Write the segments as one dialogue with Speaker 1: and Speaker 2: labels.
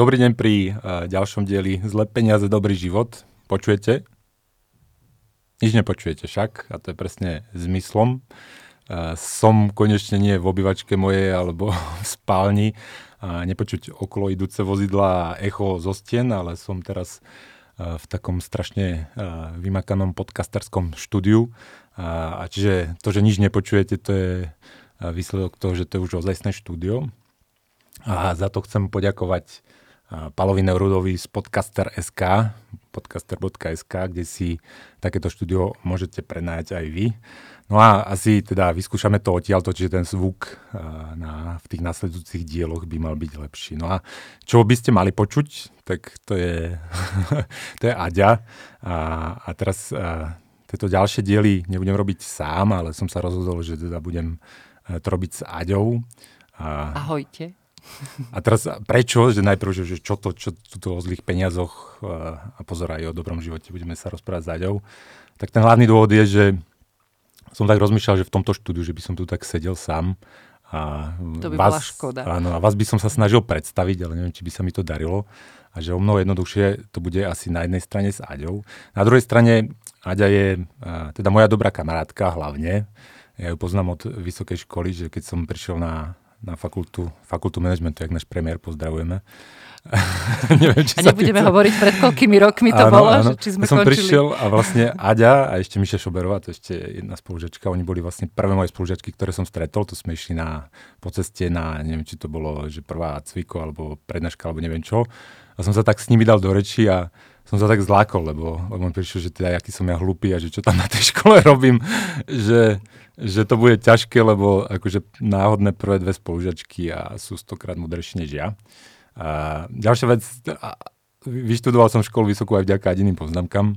Speaker 1: dobrý deň pri uh, ďalšom dieli Zle peniaze, dobrý život. Počujete? Nič nepočujete však a to je presne zmyslom. Uh, som konečne nie v obývačke mojej alebo v spálni a nepočuť okolo idúce vozidla a echo zo stien, ale som teraz v takom strašne vymakanom podcasterskom štúdiu. A čiže to, že nič nepočujete, to je výsledok toho, že to je už ozajstné štúdio. A za to chcem poďakovať Palovi Neurudovi z podcaster.sk, podcaster.sk, kde si takéto štúdio môžete prenajať aj vy. No a asi teda vyskúšame to odtiaľto, čiže ten zvuk na, v tých nasledujúcich dieloch by mal byť lepší. No a čo by ste mali počuť, tak to je, to je Aďa. A, a teraz a, tieto ďalšie diely nebudem robiť sám, ale som sa rozhodol, že teda budem to robiť s Aďou.
Speaker 2: A, Ahojte.
Speaker 1: A teraz prečo? Že najprv, že, že čo to, čo to o zlých peniazoch a pozor aj o dobrom živote budeme sa rozprávať s Aďou. Tak ten hlavný dôvod je, že som tak rozmýšľal, že v tomto štúdiu, že by som tu tak sedel sám.
Speaker 2: A to by vás, bola škoda.
Speaker 1: Áno, a vás by som sa snažil predstaviť, ale neviem, či by sa mi to darilo. A že o mnoho jednoduchšie to bude asi na jednej strane s Aďou. Na druhej strane Aďa je teda moja dobrá kamarátka hlavne. Ja ju poznám od vysokej školy, že keď som prišiel na na fakultu, fakultu managementu, jak náš premiér, pozdravujeme.
Speaker 2: Neviem, či a nebudeme hovoriť, pred koľkými rokmi to áno, bolo, áno. Že, či sme
Speaker 1: ja som
Speaker 2: končili.
Speaker 1: prišiel a vlastne Aďa a ešte Miša Šoberová, to ešte jedna spolužačka, oni boli vlastne prvé moje spolužačky, ktoré som stretol, to sme išli na, po ceste na, neviem, či to bolo, že prvá cviko, alebo prednáška, alebo neviem čo. A som sa tak s nimi dal do reči a som sa tak zlákol, lebo, lebo on prišiel, že teda aký som ja hlupý a že čo tam na tej škole robím, že, že to bude ťažké, lebo akože náhodné prvé dve spolužačky a sú stokrát mudrejšie než ja. A ďalšia vec, vyštudoval som školu vysokú aj vďaka iným poznámkam,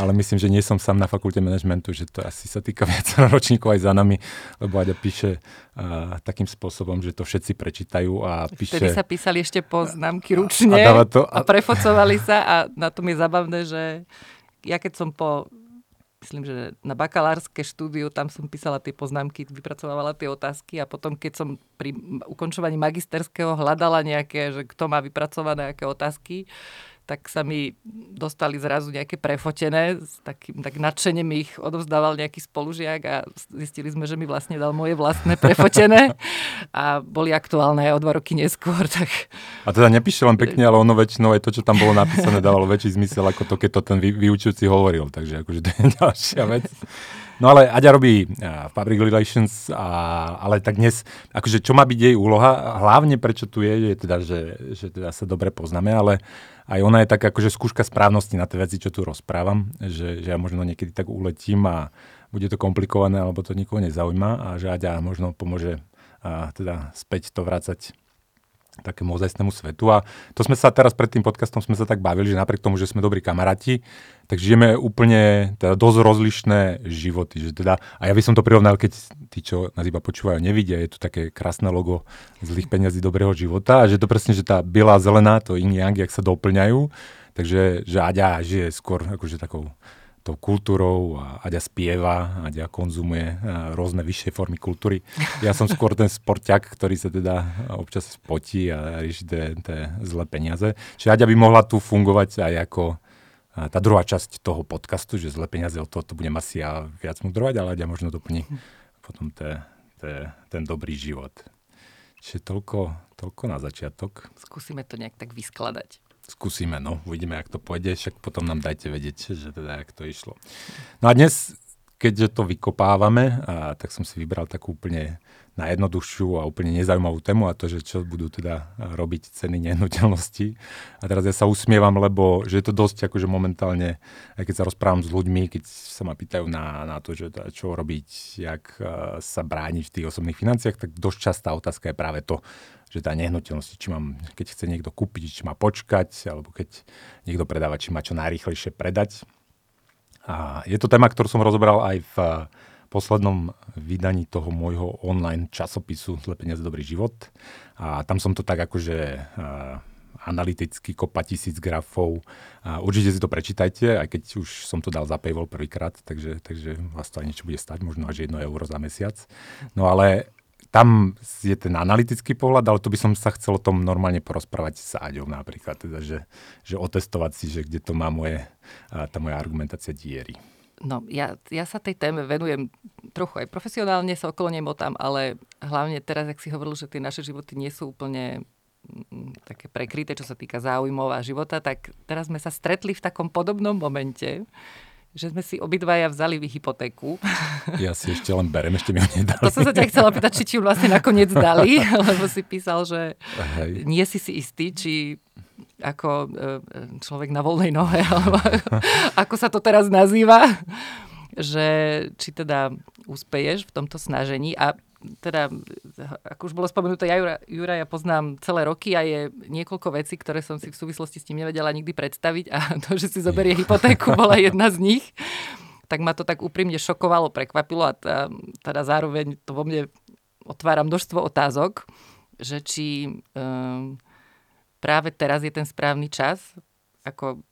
Speaker 1: ale myslím, že nie som sám na fakulte manažmentu, že to asi sa týka viac ročníkov aj za nami, lebo Aďa píše a, takým spôsobom, že to všetci prečítajú a píše...
Speaker 2: Vtedy sa písali ešte poznámky ručne a, a, to, a... a prefocovali sa a na tom je zabavné, že ja keď som po myslím, že na bakalárske štúdiu, tam som písala tie poznámky, vypracovala tie otázky a potom, keď som pri ukončovaní magisterského hľadala nejaké, že kto má vypracované aké otázky, tak sa mi dostali zrazu nejaké prefotené, tak, tak nadšene mi ich odovzdával nejaký spolužiak a zistili sme, že mi vlastne dal moje vlastné prefotené a boli aktuálne aj o dva roky neskôr. Tak...
Speaker 1: A teda nepíše len pekne, ale ono väčšinou aj to, čo tam bolo napísané, dávalo väčší zmysel ako to, keď to ten vy, vyučujúci hovoril. Takže akože to je ďalšia vec. No ale Aďa robí uh, Public Relations, a, ale tak dnes, akože čo má byť jej úloha, hlavne prečo tu je, je teda, že, že teda sa dobre poznáme, ale aj ona je tak akože skúška správnosti na tie veci, čo tu rozprávam, že, že ja možno niekedy tak uletím a bude to komplikované, alebo to nikoho nezaujíma a že Aďa možno pomôže a teda späť to vrácať takému ozajstnému svetu. A to sme sa teraz pred tým podcastom sme sa tak bavili, že napriek tomu, že sme dobrí kamaráti, tak žijeme úplne teda dosť rozlišné životy. Že teda, a ja by som to prirovnal, keď tí, čo nás iba počúvajú, nevidia, je tu také krásne logo zlých peňazí dobrého života a že to presne, že tá biela zelená, to yin yang, jak sa doplňajú. Takže že Aďa žije skôr akože takou tou kultúrou a Aďa spieva, Aďa konzumuje rôzne vyššie formy kultúry. Ja som skôr ten sporťak, ktorý sa teda občas spotí a rieši tie zlé peniaze. Čiže Aďa by mohla tu fungovať aj ako tá druhá časť toho podcastu, že zlé peniaze, o to, to budem asi ja viac mudrovať, ale Aďa možno doplní potom te, te, ten dobrý život. Čiže toľko, toľko na začiatok.
Speaker 2: Skúsime to nejak tak vyskladať.
Speaker 1: Skúsime, no. Uvidíme, ak to pôjde, však potom nám dajte vedieť, že teda, jak to išlo. No a dnes, keďže to vykopávame, a, tak som si vybral takú úplne najjednoduchšiu a úplne nezaujímavú tému a to, že čo budú teda robiť ceny nehnuteľností. A teraz ja sa usmievam, lebo že je to dosť akože momentálne, aj keď sa rozprávam s ľuďmi, keď sa ma pýtajú na, na to, že teda čo robiť, jak sa brániť v tých osobných financiách, tak dosť častá otázka je práve to, že tá nehnuteľnosť, či mám, keď chce niekto kúpiť, či má počkať, alebo keď niekto predáva, či má čo najrýchlejšie predať. A je to téma, ktorú som rozobral aj v poslednom vydaní toho môjho online časopisu Zle peniaze, dobrý život. A tam som to tak akože uh, analyticky kopa tisíc grafov. A určite si to prečítajte, aj keď už som to dal za paywall prvýkrát, takže, takže vás to aj niečo bude stať, možno až 1 euro za mesiac. No ale tam je ten analytický pohľad, ale to by som sa chcel o tom normálne porozprávať s Áďou napríklad, teda, že, že otestovať si, že kde to má moje, tá moja argumentácia diery.
Speaker 2: No, ja, ja sa tej téme venujem trochu aj profesionálne, sa okolo nej motám, ale hlavne teraz, ak si hovoril, že tie naše životy nie sú úplne mm, také prekryté, čo sa týka záujmov a života, tak teraz sme sa stretli v takom podobnom momente, že sme si obidvaja vzali hypotéku.
Speaker 1: Ja si ešte len berem, ešte mi ho nedali.
Speaker 2: To som sa ťa chcela pýtať, či ti ju vlastne nakoniec dali, lebo si písal, že Hej. nie si si istý, či ako e, človek na voľnej nohe, alebo ako sa to teraz nazýva, že či teda uspeješ v tomto snažení. A teda, ako už bolo spomenuté, ja Jura, Jura ja poznám celé roky a je niekoľko vecí, ktoré som si v súvislosti s tým nevedela nikdy predstaviť a to, že si zoberie hypotéku, bola jedna z nich. Tak ma to tak úprimne šokovalo, prekvapilo a teda zároveň to vo mne otvára množstvo otázok, že či um, práve teraz je ten správny čas, ako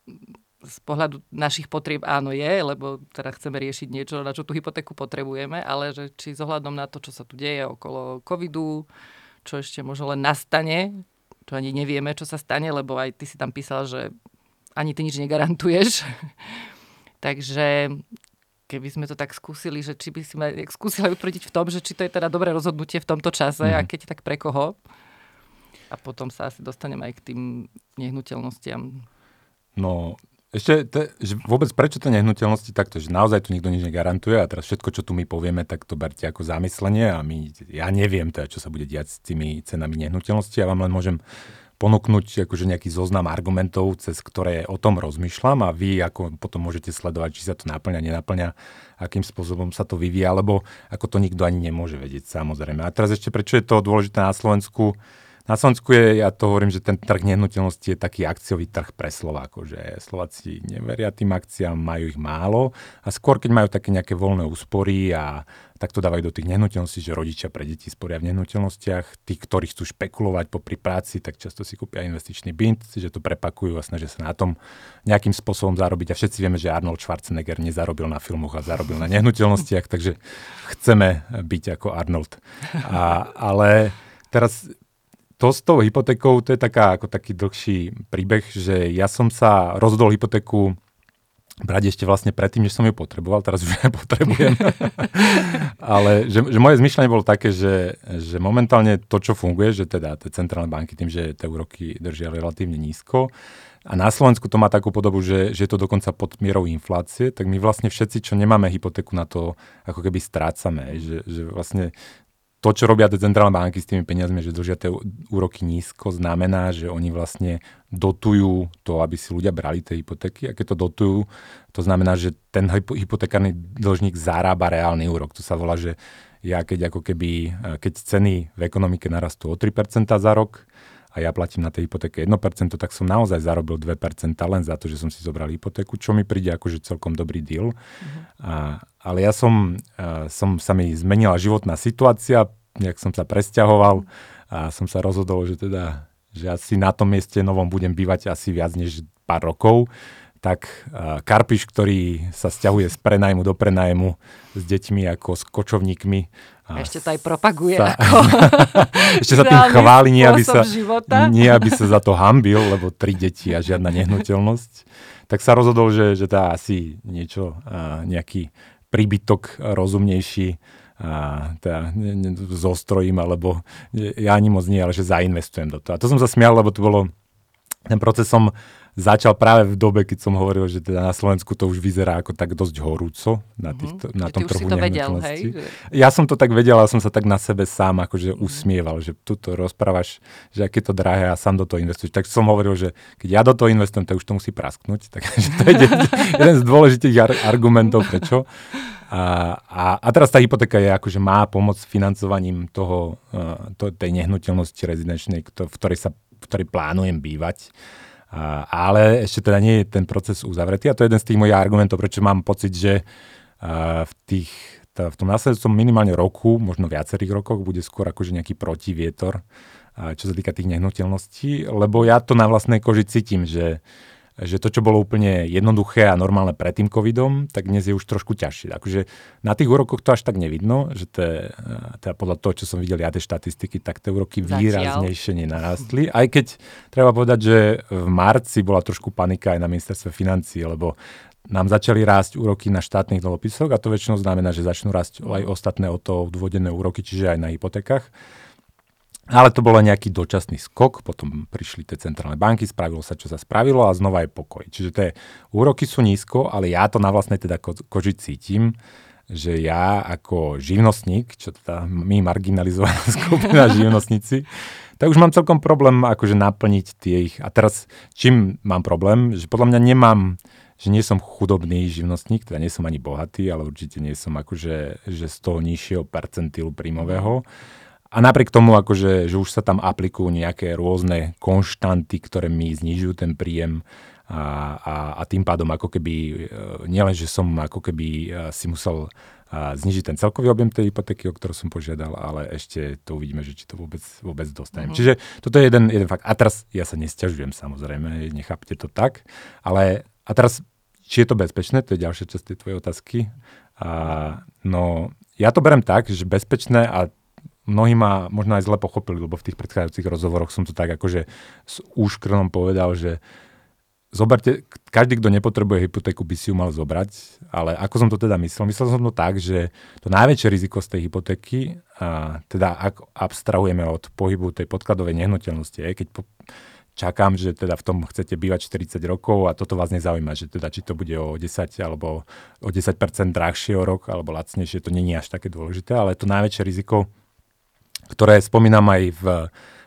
Speaker 2: z pohľadu našich potrieb áno je, lebo teda chceme riešiť niečo, na čo tú hypotéku potrebujeme, ale že či s ohľadom na to, čo sa tu deje okolo covidu, čo ešte možno len nastane, čo ani nevieme, čo sa stane, lebo aj ty si tam písal, že ani ty nič negarantuješ. Takže keby sme to tak skúsili, že či by sme skúsili utvrdiť v tom, že či to je teda dobré rozhodnutie v tomto čase mm. a keď tak pre koho. A potom sa asi dostaneme aj k tým nehnuteľnostiam.
Speaker 1: No, ešte, te, že vôbec prečo to nehnuteľnosti takto, že naozaj tu nikto nič negarantuje a teraz všetko, čo tu my povieme, tak to berte ako zamyslenie a my, ja neviem teda, čo sa bude diať s tými cenami nehnuteľnosti. Ja vám len môžem ponúknuť akože nejaký zoznam argumentov, cez ktoré o tom rozmýšľam a vy ako potom môžete sledovať, či sa to naplňa, nenaplňa, akým spôsobom sa to vyvíja, alebo ako to nikto ani nemôže vedieť samozrejme. A teraz ešte prečo je to dôležité na Slovensku, na Slovensku je, ja to hovorím, že ten trh nehnuteľnosti je taký akciový trh pre Slovákov, že Slováci neveria tým akciám, majú ich málo a skôr, keď majú také nejaké voľné úspory a tak to dávajú do tých nehnuteľností, že rodičia pre deti sporia v nehnuteľnostiach. Tí, ktorí chcú špekulovať po pri práci, tak často si kúpia investičný byt, že to prepakujú a snažia sa na tom nejakým spôsobom zarobiť. A všetci vieme, že Arnold Schwarzenegger nezarobil na filmoch a zarobil na nehnuteľnostiach, takže chceme byť ako Arnold. A, ale teraz to s tou hypotékou, to je taká, ako taký dlhší príbeh, že ja som sa rozhodol hypotéku brať ešte vlastne predtým, než som ju potreboval, teraz už nepotrebujem. Ale že, že moje zmyšľanie bolo také, že, že momentálne to, čo funguje, že teda tie centrálne banky tým, že tie úroky držia relatívne nízko, a na Slovensku to má takú podobu, že, že je to dokonca pod mierou inflácie, tak my vlastne všetci, čo nemáme hypotéku na to, ako keby strácame. Že, že vlastne to, čo robia tie centrálne banky s tými peniazmi, že držia tie úroky nízko, znamená, že oni vlastne dotujú to, aby si ľudia brali tie hypotéky. A keď to dotujú, to znamená, že ten hypotekárny dlžník zarába reálny úrok. To sa volá, že ja keď ako keby, eh, keď ceny v ekonomike narastú o 3% za rok, a ja platím na tej hypotéke 1%, tak som naozaj zarobil 2% len za to, že som si zobral hypotéku, čo mi príde akože celkom dobrý deal. Uh-huh. A, ale ja som, uh, som, sa mi zmenila životná situácia, nejak som sa presťahoval a som sa rozhodol, že teda, že asi na tom mieste novom budem bývať asi viac než pár rokov tak uh, Karpiš, ktorý sa stiahuje z prenajmu do prenajmu s deťmi ako s kočovníkmi.
Speaker 2: A ešte to aj propaguje. Sa, ako
Speaker 1: ešte sa tým chváli, nie aby sa, nie aby sa za to hambil, lebo tri deti a žiadna nehnuteľnosť. Tak sa rozhodol, že, že tá asi niečo, uh, nejaký príbytok rozumnejší a teda zostrojím, alebo ja ani moc nie, ale že zainvestujem do toho. A to som sa smial, lebo to bolo, ten proces som začal práve v dobe, keď som hovoril, že teda na Slovensku to už vyzerá ako tak dosť horúco na, mhm. týchto, mm-hmm. na tom trhu to vedel, hej? Ja som to tak vedel, ale som sa tak na sebe sám akože mm-hmm. usmieval, že tu to rozprávaš, že aké to drahé a sám do toho investuješ. Tak som hovoril, že keď ja do toho investujem, tak už to musí prasknúť. Takže to je jeden z dôležitých ar- argumentov, prečo. A, a, a teraz tá hypotéka je akože má pomoc financovaním toho, uh, to, tej nehnuteľnosti rezidenčnej, v ktorej, sa, v ktorej plánujem bývať ale ešte teda nie je ten proces uzavretý a to je jeden z tých mojich argumentov, prečo mám pocit, že v, tých, v tom následujúcom minimálne roku, možno viacerých rokoch, bude skôr akože nejaký protivietor, čo sa týka tých nehnuteľností, lebo ja to na vlastnej koži cítim, že že to, čo bolo úplne jednoduché a normálne pred tým covidom, tak dnes je už trošku ťažšie. Akože na tých úrokoch to až tak nevidno, že to je, teda podľa toho, čo som videl ja tie štatistiky, tak tie úroky výraznejšie nenarastli. Aj keď treba povedať, že v marci bola trošku panika aj na ministerstve financí, lebo nám začali rásť úroky na štátnych dlhopisoch a to väčšinou znamená, že začnú rásť aj ostatné o to odvodené úroky, čiže aj na hypotékach. Ale to bolo nejaký dočasný skok, potom prišli tie centrálne banky, spravilo sa, čo sa spravilo a znova je pokoj. Čiže tie úroky sú nízko, ale ja to na vlastnej teda ko- koži cítim, že ja ako živnostník, čo teda my marginalizovaná skupina živnostníci, tak už mám celkom problém akože naplniť tie ich. A teraz čím mám problém? Že podľa mňa nemám, že nie som chudobný živnostník, teda nie som ani bohatý, ale určite nie som akože že z toho nižšieho percentilu príjmového. A napriek tomu, akože, že už sa tam aplikujú nejaké rôzne konštanty, ktoré mi znižujú ten príjem a, a, a tým pádom ako keby, e, nielen, že som ako keby e, si musel znižiť ten celkový objem tej hypotéky, o ktorú som požiadal, ale ešte to uvidíme, že či to vôbec, vôbec dostanem. Mm. Čiže toto je jeden, jeden fakt. A teraz ja sa nesťažujem samozrejme, nechápte to tak, ale a teraz, či je to bezpečné, to je ďalšia časť tej tvojej otázky. A, no, ja to berem tak, že bezpečné a mnohí ma možno aj zle pochopili, lebo v tých predchádzajúcich rozhovoroch som to tak akože s úškrnom povedal, že zoberte, každý, kto nepotrebuje hypotéku, by si ju mal zobrať, ale ako som to teda myslel? Myslel som to tak, že to najväčšie riziko z tej hypotéky, a teda ak abstrahujeme od pohybu tej podkladovej nehnuteľnosti, aj keď po, čakám, že teda v tom chcete bývať 40 rokov a toto vás nezaujíma, že teda či to bude o 10 alebo o 10% drahšie o rok alebo lacnejšie, to není až také dôležité, ale to najväčšie riziko ktoré spomínam aj v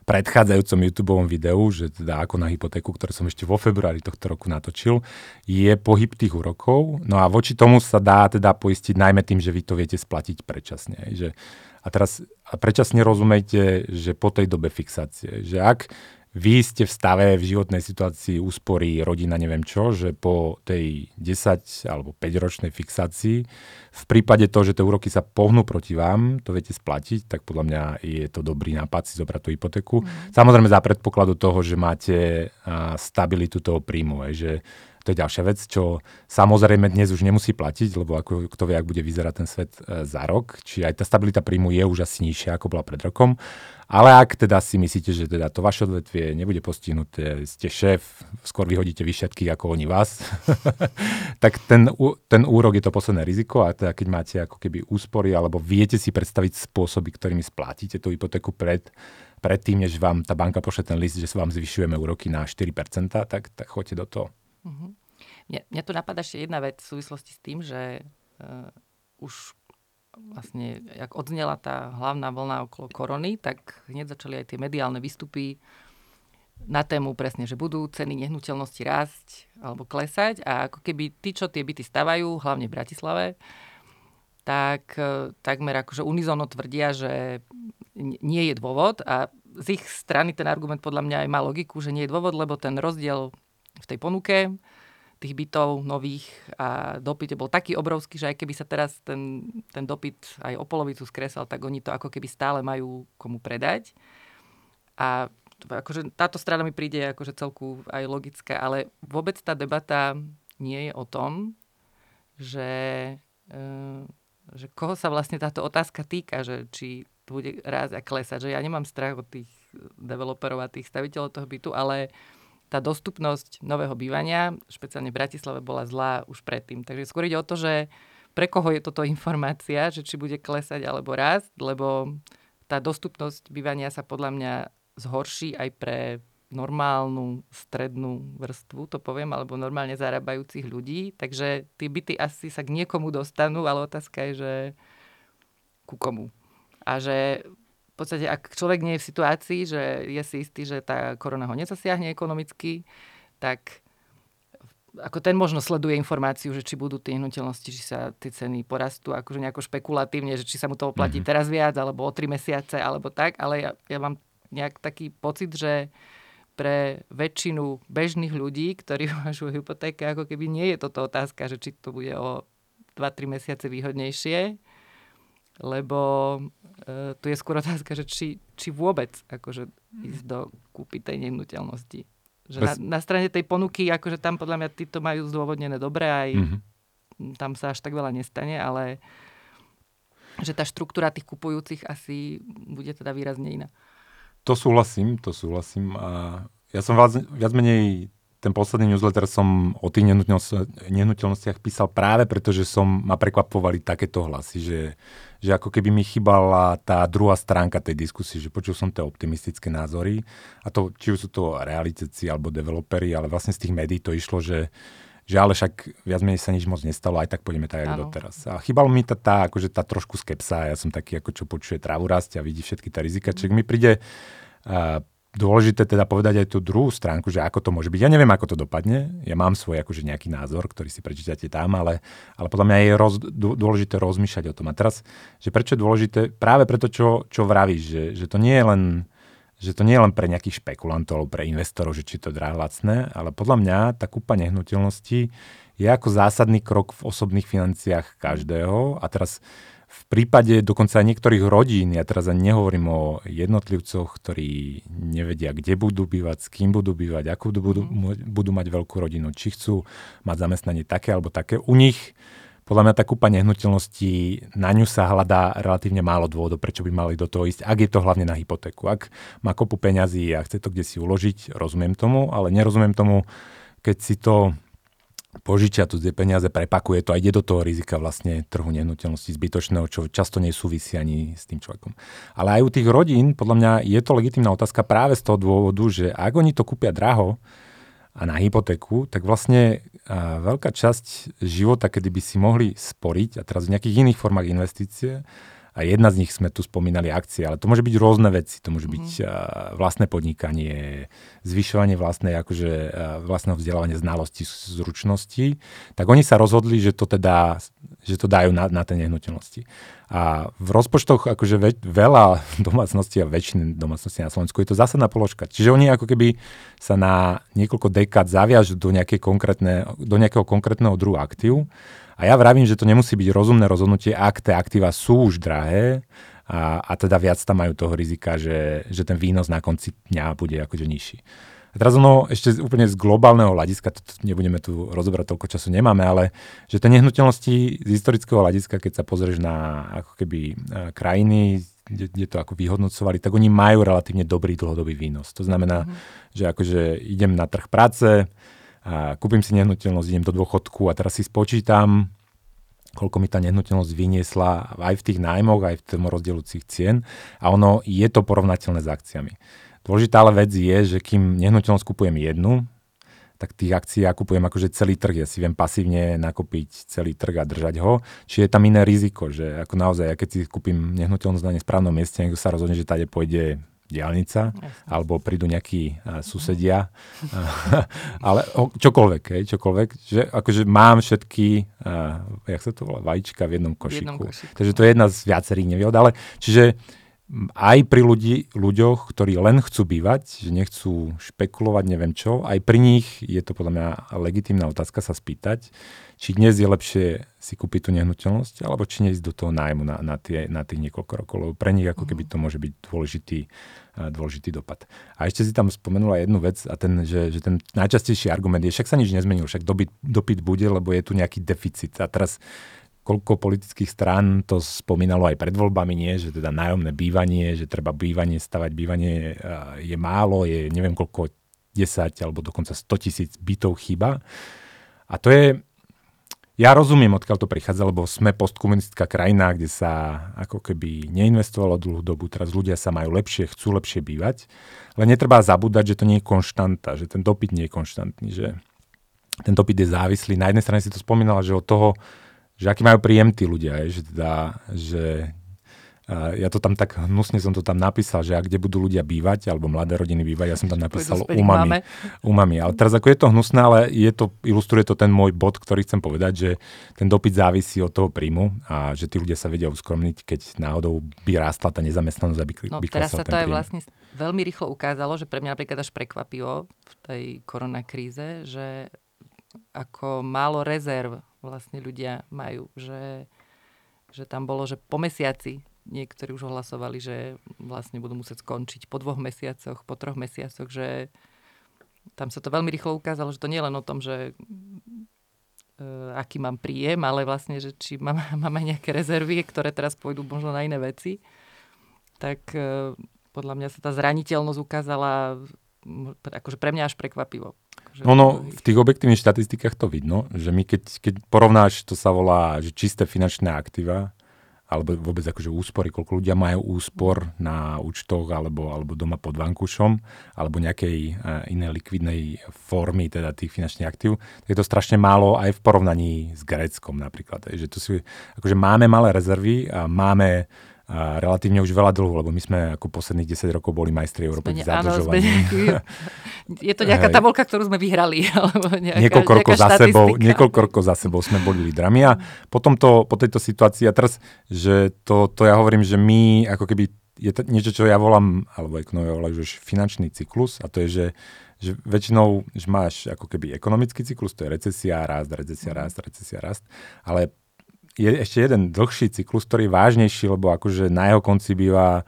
Speaker 1: predchádzajúcom YouTube videu, že teda ako na hypotéku, ktoré som ešte vo februári tohto roku natočil, je pohyb tých úrokov. No a voči tomu sa dá teda poistiť najmä tým, že vy to viete splatiť predčasne. Že, a teraz a predčasne rozumejte, že po tej dobe fixácie, že ak vy ste v stave v životnej situácii úspory rodina neviem čo, že po tej 10 alebo 5 ročnej fixácii v prípade toho, že tie úroky sa pohnú proti vám, to viete splatiť, tak podľa mňa je to dobrý nápad si zobrať tú hypotéku. Mm. Samozrejme za predpokladu toho, že máte stabilitu toho príjmu, že to je ďalšia vec, čo samozrejme dnes už nemusí platiť, lebo ako kto vie, ak bude vyzerať ten svet e, za rok. Či aj tá stabilita príjmu je už asi nižšia, ako bola pred rokom. Ale ak teda si myslíte, že teda to vaše odvetvie nebude postihnuté, ste šéf, skôr vyhodíte vy všetkých ako oni vás, tak ten, ten úrok je to posledné riziko a teda keď máte ako keby úspory alebo viete si predstaviť spôsoby, ktorými splatíte tú hypotéku pred, predtým, než vám tá banka pošle ten list, že vám zvyšujeme úroky na 4%, tak, tak choďte do toho. Uh-huh.
Speaker 2: Mňa, mňa tu napadá ešte jedna vec v súvislosti s tým, že uh, už vlastne, jak odznela tá hlavná vlna okolo korony, tak hneď začali aj tie mediálne výstupy na tému presne, že budú ceny nehnuteľnosti rásť alebo klesať a ako keby tí, čo tie byty stavajú, hlavne v Bratislave, tak e, takmer akože unizono tvrdia, že nie je dôvod a z ich strany ten argument podľa mňa aj má logiku, že nie je dôvod, lebo ten rozdiel v tej ponuke tých bytov nových a dopyt bol taký obrovský, že aj keby sa teraz ten, ten dopyt aj o polovicu skresal, tak oni to ako keby stále majú komu predať. A akože táto strana mi príde akože celku aj logická, ale vôbec tá debata nie je o tom, že, e, že koho sa vlastne táto otázka týka, že či bude raz a klesať, že ja nemám strach od tých developerov a tých staviteľov toho bytu, ale tá dostupnosť nového bývania, špeciálne v Bratislave, bola zlá už predtým. Takže skôr ide o to, že pre koho je toto informácia, že či bude klesať alebo rásť, lebo tá dostupnosť bývania sa podľa mňa zhorší aj pre normálnu strednú vrstvu, to poviem, alebo normálne zarábajúcich ľudí. Takže tie byty asi sa k niekomu dostanú, ale otázka je, že ku komu. A že v podstate, ak človek nie je v situácii, že je si istý, že tá korona ho nezasiahne ekonomicky, tak ako ten možno sleduje informáciu, že či budú tie hnutelnosti, či sa tie ceny porastú akože nejako špekulatívne, že či sa mu to oplatí mm-hmm. teraz viac, alebo o tri mesiace, alebo tak, ale ja, ja mám nejak taký pocit, že pre väčšinu bežných ľudí, ktorí uvažujú hypotéke, ako keby nie je toto otázka, že či to bude o 2-3 mesiace výhodnejšie, lebo e, tu je skôr otázka, že či, či vôbec akože ísť do kúpy tej nehnuteľnosti. Že Bez... na, na strane tej ponuky, akože tam podľa mňa títo majú zdôvodnené dobre, aj mm-hmm. tam sa až tak veľa nestane, ale že tá štruktúra tých kupujúcich asi bude teda výrazne iná.
Speaker 1: To súhlasím, to súhlasím. A ja som viac, viac menej ten posledný newsletter som o tých nehnuteľnostiach písal práve preto, že som, ma prekvapovali takéto hlasy, že, že ako keby mi chýbala tá druhá stránka tej diskusie, že počul som tie optimistické názory a to, či už sú to realizáci alebo developeri, ale vlastne z tých médií to išlo, že, že ale však viac menej sa nič moc nestalo, aj tak pôjdeme tak, ako doteraz. A chýbalo mi tá, tá, akože tá trošku skepsa, ja som taký, ako čo počuje trávu rásť a vidí všetky tie rizika, čiže mi príde uh, dôležité teda povedať aj tú druhú stránku, že ako to môže byť. Ja neviem, ako to dopadne. Ja mám svoj akože nejaký názor, ktorý si prečítate tam, ale, ale podľa mňa je roz, dôležité rozmýšľať o tom. A teraz, že prečo je dôležité? Práve preto, čo, čo vravíš, že, že to nie je len že to nie je len pre nejakých špekulantov pre investorov, že či to drahé lacné, ale podľa mňa tá kúpa nehnuteľností je ako zásadný krok v osobných financiách každého. A teraz v prípade dokonca aj niektorých rodín, ja teraz ani nehovorím o jednotlivcoch, ktorí nevedia, kde budú bývať, s kým budú bývať, ako budú, mhm. budú mať veľkú rodinu, či chcú mať zamestnanie také alebo také. U nich podľa mňa tá kúpa nehnuteľností, na ňu sa hľadá relatívne málo dôvodov, prečo by mali do toho ísť, ak je to hlavne na hypotéku. Ak má kopu peňazí a chce to kde si uložiť, rozumiem tomu, ale nerozumiem tomu, keď si to požičia tu tie peniaze, prepakuje to a ide do toho rizika vlastne trhu nehnuteľnosti zbytočného, čo často nesúvisí ani s tým človekom. Ale aj u tých rodín, podľa mňa je to legitimná otázka práve z toho dôvodu, že ak oni to kúpia draho a na hypotéku, tak vlastne veľká časť života, kedy by si mohli sporiť, a teraz v nejakých iných formách investície, a jedna z nich sme tu spomínali akcie, ale to môže byť rôzne veci. To môže byť mm. vlastné podnikanie, zvyšovanie vlastnej, akože, vlastného vzdelávania znalosti, zručnosti. Tak oni sa rozhodli, že to teda že to dajú na, na tie nehnuteľnosti. A v rozpočtoch akože ve, veľa domácností a väčšiny domácností na Slovensku je to zásadná položka. Čiže oni ako keby sa na niekoľko dekád zaviažú do, do nejakého konkrétneho druhu aktív a ja vravím, že to nemusí byť rozumné rozhodnutie, ak tie aktíva sú už drahé a, a teda viac tam majú toho rizika, že, že ten výnos na konci dňa bude akože nižší. A teraz ono ešte úplne z globálneho hľadiska, to nebudeme tu rozobrať, toľko času nemáme, ale že tie nehnuteľnosti z historického hľadiska, keď sa pozrieš na ako keby krajiny, kde, kde to ako vyhodnocovali, tak oni majú relatívne dobrý dlhodobý výnos. To znamená, mm-hmm. že akože idem na trh práce, a kúpim si nehnuteľnosť, idem do dôchodku a teraz si spočítam, koľko mi tá nehnuteľnosť vyniesla aj v tých nájmoch, aj v tom rozdielujúcich cien a ono je to porovnateľné s akciami. Dôležitá ale vec je, že kým nehnuteľnosť kupujem jednu, tak tých akcií ja kupujem akože celý trh. Ja si viem pasívne nakúpiť celý trh a držať ho. Či je tam iné riziko, že ako naozaj, ja keď si kúpim nehnuteľnosť na nesprávnom mieste, niekto sa rozhodne, že tade pôjde diálnica, alebo prídu nejakí uh, susedia, uh, ale o, čokoľvek, hej, čokoľvek, že akože mám všetky, uh, jak sa to volá, vajíčka v jednom košiku. V jednom košiku. Takže to je jedna z viacerých nevýhod, ale čiže aj pri ľudí, ľuďoch, ktorí len chcú bývať, že nechcú špekulovať, neviem čo, aj pri nich je to podľa mňa legitímna otázka sa spýtať, či dnes je lepšie si kúpiť tú nehnuteľnosť, alebo či neísť do toho nájmu na, na, tie, na tých niekoľko rokov, lebo pre nich ako keby to môže byť dôležitý, dôležitý dopad. A ešte si tam spomenula jednu vec, a ten, že, že ten najčastejší argument je, však sa nič nezmenil, však dopyt, dopyt bude, lebo je tu nejaký deficit. A teraz koľko politických strán to spomínalo aj pred voľbami, nie? že teda nájomné bývanie, že treba bývanie, stavať bývanie je málo, je neviem koľko 10 alebo dokonca 100 tisíc bytov chyba. A to je, ja rozumiem, odkiaľ to prichádza, lebo sme postkomunistická krajina, kde sa ako keby neinvestovalo dlhú dobu, teraz ľudia sa majú lepšie, chcú lepšie bývať, ale netreba zabúdať, že to nie je konštanta, že ten dopyt nie je konštantný, že ten dopyt je závislý. Na jednej strane si to spomínala, že od toho, že aký majú príjem tí ľudia, je, že teda, že a ja to tam tak hnusne som to tam napísal, že ak kde budú ľudia bývať, alebo mladé rodiny bývať, ja som tam napísal umami. umami. Ale teraz ako je to hnusné, ale je to, ilustruje to ten môj bod, ktorý chcem povedať, že ten dopyt závisí od toho príjmu a že tí ľudia sa vedia uskromniť, keď náhodou by rástla tá nezamestnanosť, aby
Speaker 2: no, teraz sa to aj vlastne veľmi rýchlo ukázalo, že pre mňa napríklad až prekvapilo v tej koronakríze, že ako málo rezerv vlastne ľudia majú, že, že tam bolo, že po mesiaci niektorí už ohlasovali, že vlastne budú musieť skončiť po dvoch mesiacoch, po troch mesiacoch, že tam sa to veľmi rýchlo ukázalo, že to nie je len o tom, že uh, aký mám príjem, ale vlastne, že či mám, mám aj nejaké rezervy, ktoré teraz pôjdu možno na iné veci. Tak uh, podľa mňa sa tá zraniteľnosť ukázala akože pre mňa až prekvapivo.
Speaker 1: No, no, v tých objektívnych štatistikách to vidno, že my keď, keď porovnáš, to sa volá, že čisté finančné aktíva, alebo vôbec akože úspory, koľko ľudia majú úspor na účtoch alebo, alebo doma pod vankušom, alebo nejakej uh, inej likvidnej formy teda tých finančných aktív, tak je to strašne málo aj v porovnaní s Gréckom napríklad. Že to si, akože máme malé rezervy a máme a relatívne už veľa dlhu, lebo my sme ako posledných 10 rokov boli majstri Európy v zadržovaní.
Speaker 2: Je to nejaká tabulka, ktorú sme vyhrali. Alebo nejaká,
Speaker 1: niekoľko, rokov za sebou, niekoľko rokov za sebou sme boli lídrami a potom to, po tejto situácii, a teraz, že to, to ja hovorím, že my ako keby je to niečo, čo ja volám, alebo ekonomia volajú, že finančný cyklus a to je, že že väčšinou, že máš ako keby ekonomický cyklus, to je recesia, rast, recesia, rast, recesia, rast, ale je ešte jeden dlhší cyklus, ktorý je vážnejší, lebo akože na jeho konci býva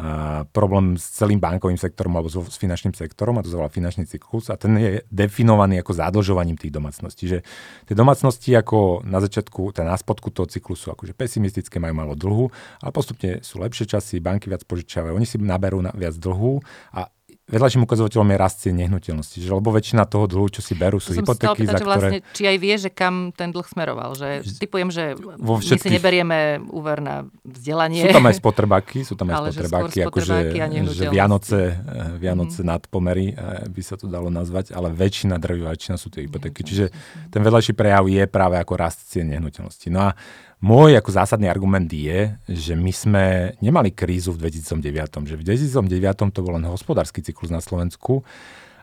Speaker 1: a problém s celým bankovým sektorom alebo s finančným sektorom, a to sa finančný cyklus, a ten je definovaný ako zadlžovaním tých domácností. Že tie domácnosti ako na začiatku, teda na spodku toho cyklu sú akože pesimistické, majú malo dlhu, ale postupne sú lepšie časy, banky viac požičiavajú, oni si naberú na viac dlhu a vedľajším ukazovateľom je rast cien nehnuteľnosti. Že, lebo väčšina toho dlhu, čo si berú, sú hypotéky,
Speaker 2: za ktoré... Vlastne, či aj vie, že kam ten dlh smeroval. Že typujem, že vo všetkých... my si neberieme úver na vzdelanie.
Speaker 1: Sú tam aj spotrebáky, sú tam aj spotrebáky, akože že Vianoce, eh, Vianoce mm-hmm. nadpomery eh, by sa to dalo nazvať, ale väčšina, drvivá väčšina sú tie hypotéky. Čiže ten vedľajší prejav je práve ako rast cien nehnuteľnosti. No a môj ako zásadný argument je, že my sme nemali krízu v 2009. Že v 2009 to bol len hospodársky cyklus na Slovensku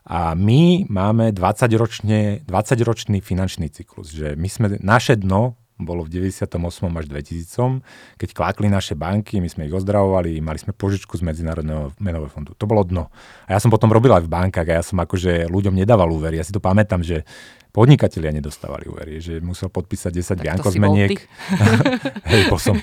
Speaker 1: a my máme 20-ročný 20 finančný cyklus. Že my sme, naše dno bolo v 98. až 2000, keď klákli naše banky, my sme ich ozdravovali, mali sme požičku z Medzinárodného menového fondu. To bolo dno. A ja som potom robil aj v bankách a ja som akože ľuďom nedával úver. Ja si to pamätám, že podnikatelia nedostávali úvery, že musel podpísať 10 bianko zmeniek. Hej, bol som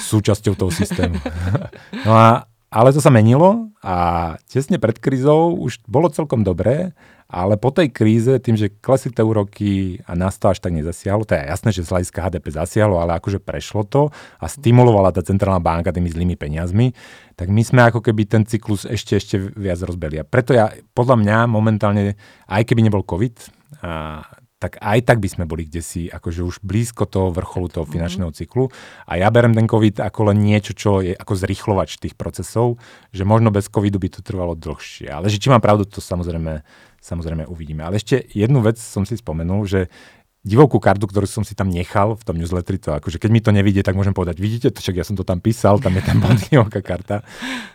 Speaker 1: súčasťou toho systému. no a, ale to sa menilo a tesne pred krízou už bolo celkom dobré, ale po tej kríze, tým, že klesli tie úroky a nás to až tak nezasiahlo, to je jasné, že z hľadiska HDP zasiahlo, ale akože prešlo to a stimulovala tá centrálna banka tými zlými peniazmi, tak my sme ako keby ten cyklus ešte, ešte viac rozbeli. A preto ja, podľa mňa momentálne, aj keby nebol COVID, a, tak aj tak by sme boli kde si akože už blízko toho vrcholu toho mhm. finančného cyklu. A ja berem ten COVID ako len niečo, čo je ako zrychlovač tých procesov, že možno bez COVIDu by to trvalo dlhšie. Ale že či mám pravdu, to samozrejme, samozrejme uvidíme. Ale ešte jednu vec som si spomenul, že divokú kartu, ktorú som si tam nechal v tom newsletteri, to akože keď mi to nevidie, tak môžem povedať, vidíte to, však ja som to tam písal, tam je tam divoká karta,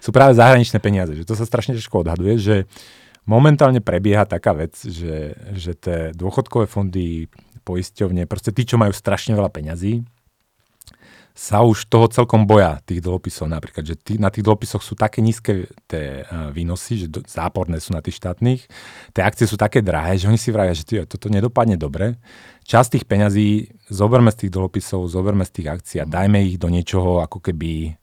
Speaker 1: sú práve zahraničné peniaze, že to sa strašne ťažko odhaduje, že momentálne prebieha taká vec, že, že tie dôchodkové fondy, poisťovne, proste tí, čo majú strašne veľa peňazí, sa už toho celkom boja, tých dlhopisov napríklad, že tí, na tých dlhopisoch sú také nízke tie uh, výnosy, že do, záporné sú na tých štátnych, tie akcie sú také drahé, že oni si vravia, že tý, toto nedopadne dobre. Časť tých peňazí zoberme z tých dlhopisov, zoberme z tých akcií a dajme ich do niečoho ako keby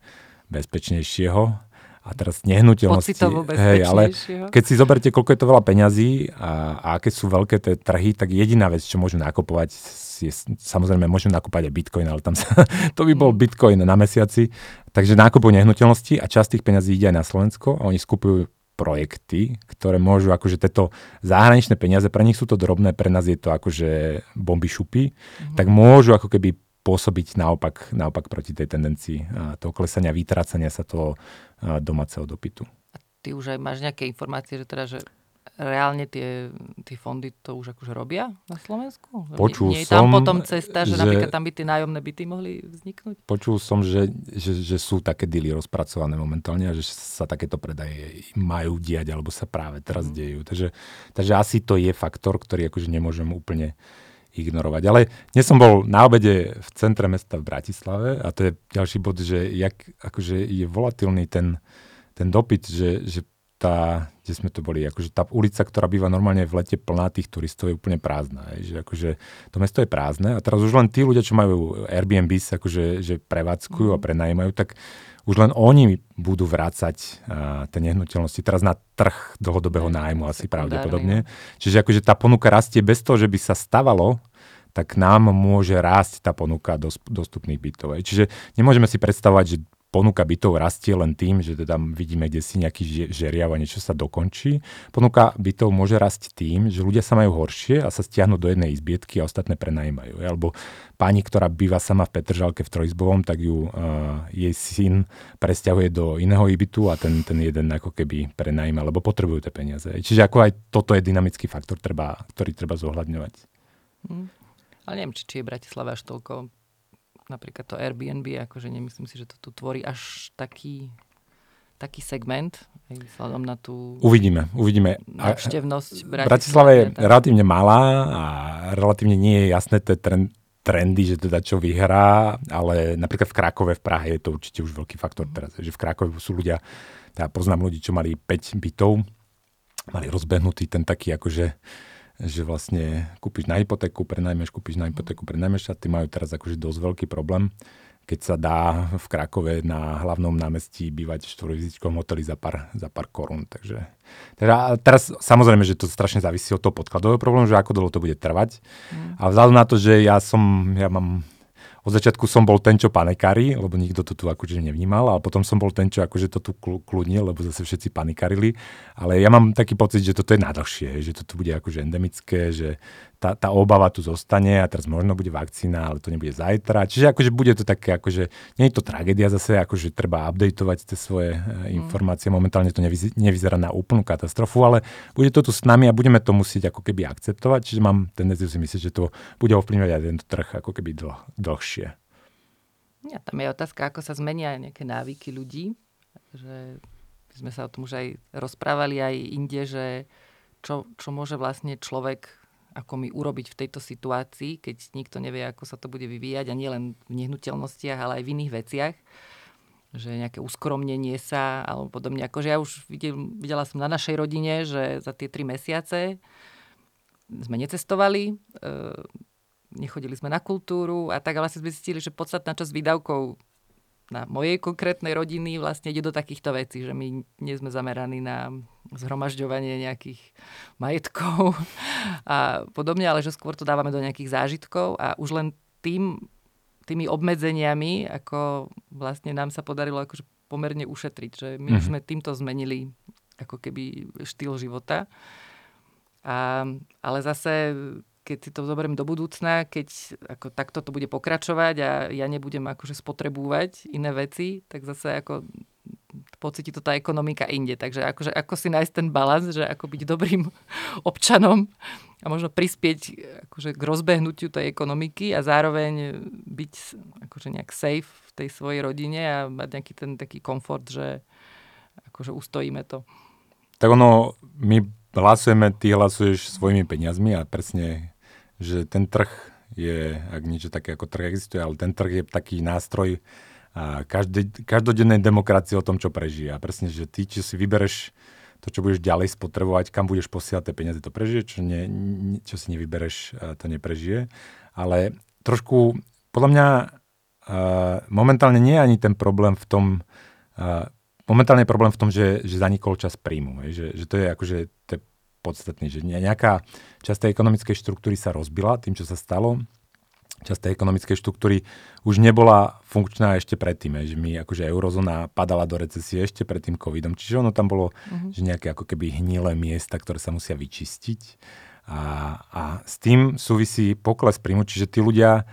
Speaker 1: bezpečnejšieho a teraz nehnuteľnosti.
Speaker 2: hej, ale
Speaker 1: keď si zoberte, koľko je to veľa peňazí a, a aké sú veľké tie trhy, tak jediná vec, čo môžu nakupovať, je, samozrejme môžem nakúpať aj bitcoin, ale tam sa, to by bol mm. bitcoin na mesiaci. Takže nákupujú nehnuteľnosti a časť tých peňazí ide aj na Slovensko a oni skupujú projekty, ktoré môžu akože tieto zahraničné peniaze, pre nich sú to drobné, pre nás je to akože bomby šupy, mm-hmm. tak môžu ako keby pôsobiť naopak, naopak proti tej tendencii toho klesania, vytrácania sa toho domáceho dopytu.
Speaker 2: A ty už aj máš nejaké informácie, že teda, že reálne tie, tie fondy to už akože robia na Slovensku?
Speaker 1: Počul
Speaker 2: nie, nie
Speaker 1: je tam
Speaker 2: potom cesta, že, že napríklad tam by tie nájomné byty mohli vzniknúť?
Speaker 1: Počul som, že, že, že sú také dealy rozpracované momentálne a že sa takéto predaje majú diať alebo sa práve teraz mm. dejú. Takže, takže asi to je faktor, ktorý akože nemôžem úplne ignorovať. Ale dnes som bol na obede v centre mesta v Bratislave a to je ďalší bod, že jak, akože je volatilný ten, ten dopyt, že, že tá, kde sme to boli, akože tá ulica, ktorá býva normálne v lete plná tých turistov je úplne prázdna. Že akože to mesto je prázdne a teraz už len tí ľudia, čo majú Airbnb, akože, že prevádzkujú a mhm. prenajímajú, tak už len oni budú vrácať uh, tie nehnuteľnosti teraz na trh dlhodobého nájmu asi pravdepodobne. Čiže akože tá ponuka rastie bez toho, že by sa stavalo, tak nám môže rásť tá ponuka dostupných bytov. Čiže nemôžeme si predstavovať, že ponuka bytov rastie len tým, že teda vidíme, kde si nejaký žeriav a niečo sa dokončí. Ponuka bytov môže rásť tým, že ľudia sa majú horšie a sa stiahnu do jednej izbietky a ostatné prenajímajú. Alebo pani, ktorá býva sama v Petržalke v Trojizbovom, tak ju uh, jej syn presťahuje do iného ibitu a ten, ten jeden ako keby prenajíma, lebo potrebujú tie peniaze. Čiže ako aj toto je dynamický faktor, treba, ktorý treba zohľadňovať.
Speaker 2: Hmm. Ale neviem, či, či je Bratislava až toľko napríklad to Airbnb, akože nemyslím si, že to tu tvorí až taký, taký segment, vzhľadom na tú
Speaker 1: uvidíme, uvidíme.
Speaker 2: návštevnosť
Speaker 1: Bratislava. Bratislava je tak... relatívne malá a relatívne nie je jasné tie trend, trendy, že teda čo vyhrá, ale napríklad v Krakove, v Prahe je to určite už veľký faktor teraz, že v Krakove sú ľudia, ja poznám ľudí, čo mali 5 bytov, mali rozbehnutý ten taký akože že vlastne kúpiš na hypotéku, prenajmeš, kúpiš na hypotéku, prenajmeš a ty majú teraz akože dosť veľký problém, keď sa dá v Krakove na hlavnom námestí bývať v štvorvizičkom hoteli za pár, za pár korún. Takže, teda teraz samozrejme, že to strašne závisí od toho podkladového problému, že ako dlho to bude trvať. Mm. A vzhľadom na to, že ja som, ja mám od začiatku som bol ten, čo panikári, lebo nikto to tu akože nevnímal, ale potom som bol ten, čo akože to tu kľudnil, lebo zase všetci panikarili. Ale ja mám taký pocit, že toto je najdlhšie, že toto bude akože endemické, že tá, tá obava tu zostane a teraz možno bude vakcína, ale to nebude zajtra. Čiže akože bude to také, akože nie je to tragédia zase, akože treba updateovať tie svoje mm. informácie. Momentálne to nevyz, nevyzerá na úplnú katastrofu, ale bude to tu s nami a budeme to musieť ako keby akceptovať. Čiže mám tendenciu si myslieť, že to bude ovplyvňovať aj tento trh ako keby dlh, dlhšie.
Speaker 2: Ja, tam je otázka, ako sa zmenia nejaké návyky ľudí. Že sme sa o tom už aj rozprávali aj inde, že čo, čo môže vlastne človek ako mi urobiť v tejto situácii, keď nikto nevie, ako sa to bude vyvíjať a nielen v nehnuteľnostiach, ale aj v iných veciach že nejaké uskromnenie sa alebo podobne. Akože ja už videl, videla som na našej rodine, že za tie tri mesiace sme necestovali, e, nechodili sme na kultúru a tak, ale sme zistili, že podstatná časť výdavkov na mojej konkrétnej rodiny vlastne ide do takýchto vecí, že my nie sme zameraní na zhromažďovanie nejakých majetkov a podobne, ale že skôr to dávame do nejakých zážitkov a už len tým, tými obmedzeniami, ako vlastne nám sa podarilo akože pomerne ušetriť, že my mhm. sme týmto zmenili ako keby štýl života. A, ale zase keď si to zoberiem do budúcna, keď ako takto to bude pokračovať a ja nebudem akože spotrebúvať iné veci, tak zase ako pocíti to tá ekonomika inde. Takže akože, ako si nájsť ten balans, že ako byť dobrým občanom a možno prispieť akože k rozbehnutiu tej ekonomiky a zároveň byť akože nejak safe v tej svojej rodine a mať nejaký ten taký komfort, že akože ustojíme to.
Speaker 1: Tak ono, my hlasujeme, ty hlasuješ svojimi peniazmi a presne že ten trh je, ak niečo také ako trh existuje, ale ten trh je taký nástroj a každodennej demokracie o tom, čo prežije. A presne, že ty, či si vybereš to, čo budeš ďalej spotrebovať, kam budeš posielať tie peniaze, to prežije, čo, ne, čo si nevybereš, to neprežije. Ale trošku, podľa mňa, momentálne nie je ani ten problém v tom, momentálne je problém v tom, že, že zanikol čas príjmu. Že, že to je akože, to je podstatný, že nejaká časť tej ekonomickej štruktúry sa rozbila tým, čo sa stalo. Časť tej ekonomickej štruktúry už nebola funkčná ešte predtým, že my akože eurozóna padala do recesie ešte pred tým covidom. Čiže ono tam bolo uh-huh. že nejaké ako keby hnilé miesta, ktoré sa musia vyčistiť. A, a s tým súvisí pokles príjmu, čiže tí ľudia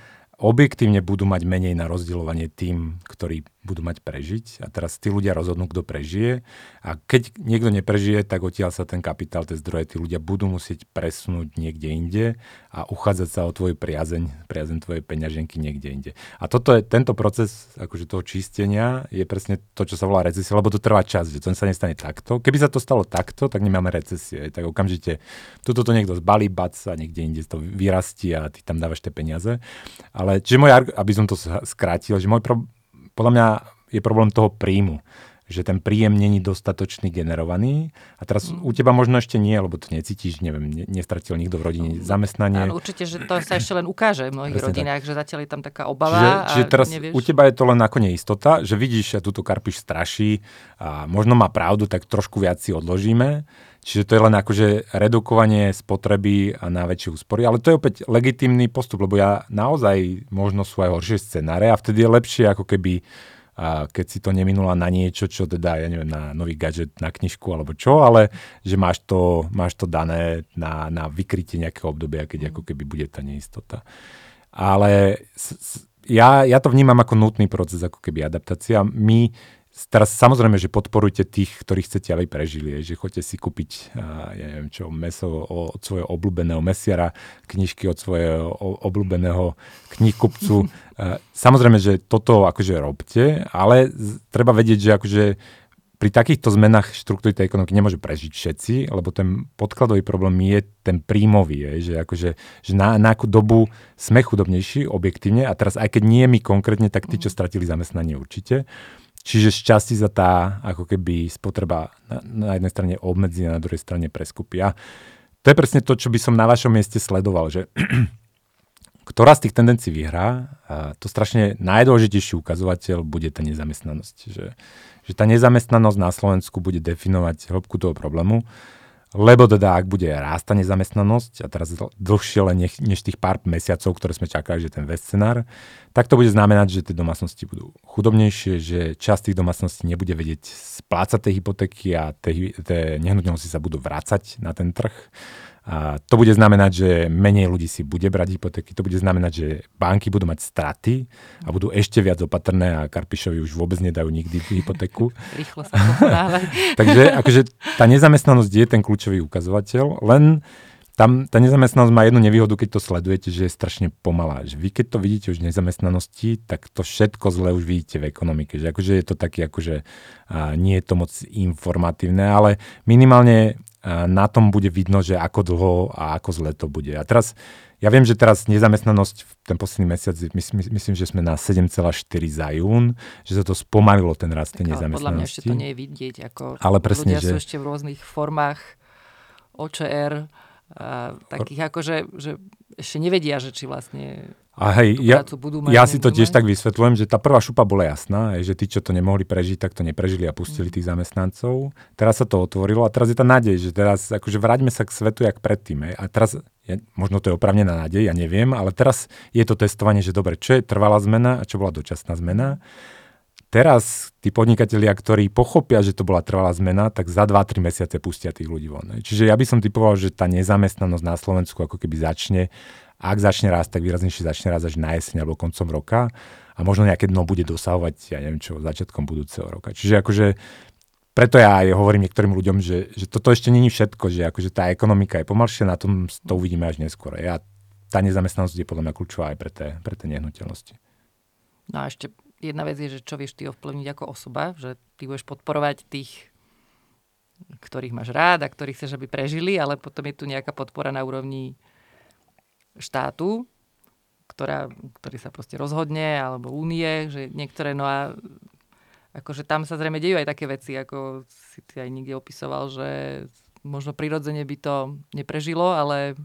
Speaker 1: objektívne budú mať menej na rozdielovanie tým, ktorí budú mať prežiť. A teraz tí ľudia rozhodnú, kto prežije. A keď niekto neprežije, tak odtiaľ sa ten kapitál, tie zdroje, tí ľudia budú musieť presunúť niekde inde a uchádzať sa o tvoju priazeň, priazeň tvojej peňaženky niekde inde. A toto je, tento proces akože toho čistenia je presne to, čo sa volá recesia, lebo to trvá čas, že to sa nestane takto. Keby sa to stalo takto, tak nemáme recesie. Tak okamžite tuto to niekto zbalí, bac a niekde inde to vyrastí a ty tam dávaš tie peniaze. Ale čiže môj, aby som to skrátil, že môj pro, podľa mňa je problém toho príjmu. že ten príjem není dostatočný generovaný. A teraz mm. u teba možno ešte nie, lebo to necítiš, neviem, ne, nestratil nikto v rodine no, zamestnanie.
Speaker 2: Áno, určite, že to sa ešte len ukáže v mnohých Presne rodinách, tak. že zatiaľ je tam taká obava.
Speaker 1: Čiže, a čiže teraz nevieš... u teba je to len ako neistota, že vidíš, že túto karpiš straší a možno má pravdu, tak trošku viac si odložíme. Čiže to je len akože redukovanie spotreby a na väčšie úspory. Ale to je opäť legitimný postup, lebo ja naozaj možno sú aj horšie scenáre a vtedy je lepšie ako keby a keď si to neminula na niečo, čo teda, ja neviem, na nový gadget, na knižku alebo čo, ale že máš to, máš to dané na, na vykrytie nejakého obdobia, keď ako keby bude tá neistota. Ale ja, ja to vnímam ako nutný proces, ako keby adaptácia. My Teraz samozrejme, že podporujte tých, ktorých chcete, aby prežili. Že chodite si kúpiť, ja neviem čo, meso od svojho obľúbeného mesiara, knižky od svojho obľúbeného knihkupcu. Samozrejme, že toto akože robte, ale treba vedieť, že akože pri takýchto zmenách štruktúry tej ekonomiky nemôže prežiť všetci, lebo ten podkladový problém je ten príjmový, je, že, akože, že na, na akú dobu sme chudobnejší objektívne a teraz aj keď nie my konkrétne, tak tí, čo stratili zamestnanie určite. Čiže z časti sa tá ako keby spotreba na, na jednej strane obmedzí a na druhej strane preskupia. To je presne to, čo by som na vašom mieste sledoval, že ktorá z tých tendencií vyhrá, a to strašne najdôležitejší ukazovateľ bude tá nezamestnanosť. Že, že tá nezamestnanosť na Slovensku bude definovať hĺbku toho problému lebo teda ak bude rásta nezamestnanosť, a teraz dlhšie len než tých pár mesiacov, ktoré sme čakali, že ten scenár, tak to bude znamenať, že tie domácnosti budú chudobnejšie, že časť tých domácností nebude vedieť splácať tie hypotéky a tie, tie nehnuteľnosti sa budú vrácať na ten trh a to bude znamenať, že menej ľudí si bude brať hypotéky, to bude znamenať, že banky budú mať straty a budú ešte viac opatrné a Karpišovi už vôbec nedajú nikdy hypotéku.
Speaker 2: Rýchlo sa
Speaker 1: Takže akože tá nezamestnanosť je ten kľúčový ukazovateľ, len tam tá nezamestnanosť má jednu nevýhodu, keď to sledujete, že je strašne pomalá. Že vy keď to vidíte už v nezamestnanosti, tak to všetko zle už vidíte v ekonomike. Že akože je to také, akože a nie je to moc informatívne, ale minimálne na tom bude vidno, že ako dlho a ako zle to bude. A teraz, ja viem, že teraz nezamestnanosť v ten posledný mesiac, myslím, myslím, že sme na 7,4 za jún, že sa to spomalilo ten rast tej nezamestnanosti. Podľa
Speaker 2: mňa ešte to nie je vidieť, ako
Speaker 1: Ale presne,
Speaker 2: ľudia že... sú ešte v rôznych formách OČR, a takých ako, že, že ešte nevedia, že či vlastne
Speaker 1: a hej, ja, budú mať, ja si to tiež tak vysvetľujem, že tá prvá šupa bola jasná, že tí, čo to nemohli prežiť, tak to neprežili a pustili mm. tých zamestnancov. Teraz sa to otvorilo a teraz je tá nádej, že teraz akože vráťme sa k svetu jak predtým. Hej. A teraz, ja, možno to je opravnená nádej, ja neviem, ale teraz je to testovanie, že dobre, čo je trvalá zmena a čo bola dočasná zmena. Teraz tí podnikatelia, ktorí pochopia, že to bola trvalá zmena, tak za 2-3 mesiace pustia tých ľudí von. Čiže ja by som typoval, že tá nezamestnanosť na Slovensku ako keby začne ak začne rásť, tak výraznejšie začne rásť až na jeseň alebo koncom roka a možno nejaké dno bude dosahovať, ja neviem čo, začiatkom budúceho roka. Čiže akože preto ja aj hovorím niektorým ľuďom, že, že toto ešte není všetko, že akože tá ekonomika je pomalšia, na tom to uvidíme až neskôr. Ja, tá nezamestnanosť je podľa mňa kľúčová aj pre tie, pre tie nehnuteľnosti.
Speaker 2: No a ešte jedna vec je, že čo vieš ty ovplyvniť ako osoba, že ty budeš podporovať tých, ktorých máš rád a ktorých chceš, aby prežili, ale potom je tu nejaká podpora na úrovni štátu, ktorá, ktorý sa proste rozhodne, alebo únie, že niektoré, no a akože tam sa zrejme dejú aj také veci, ako si ty aj niekde opisoval, že možno prirodzene by to neprežilo, ale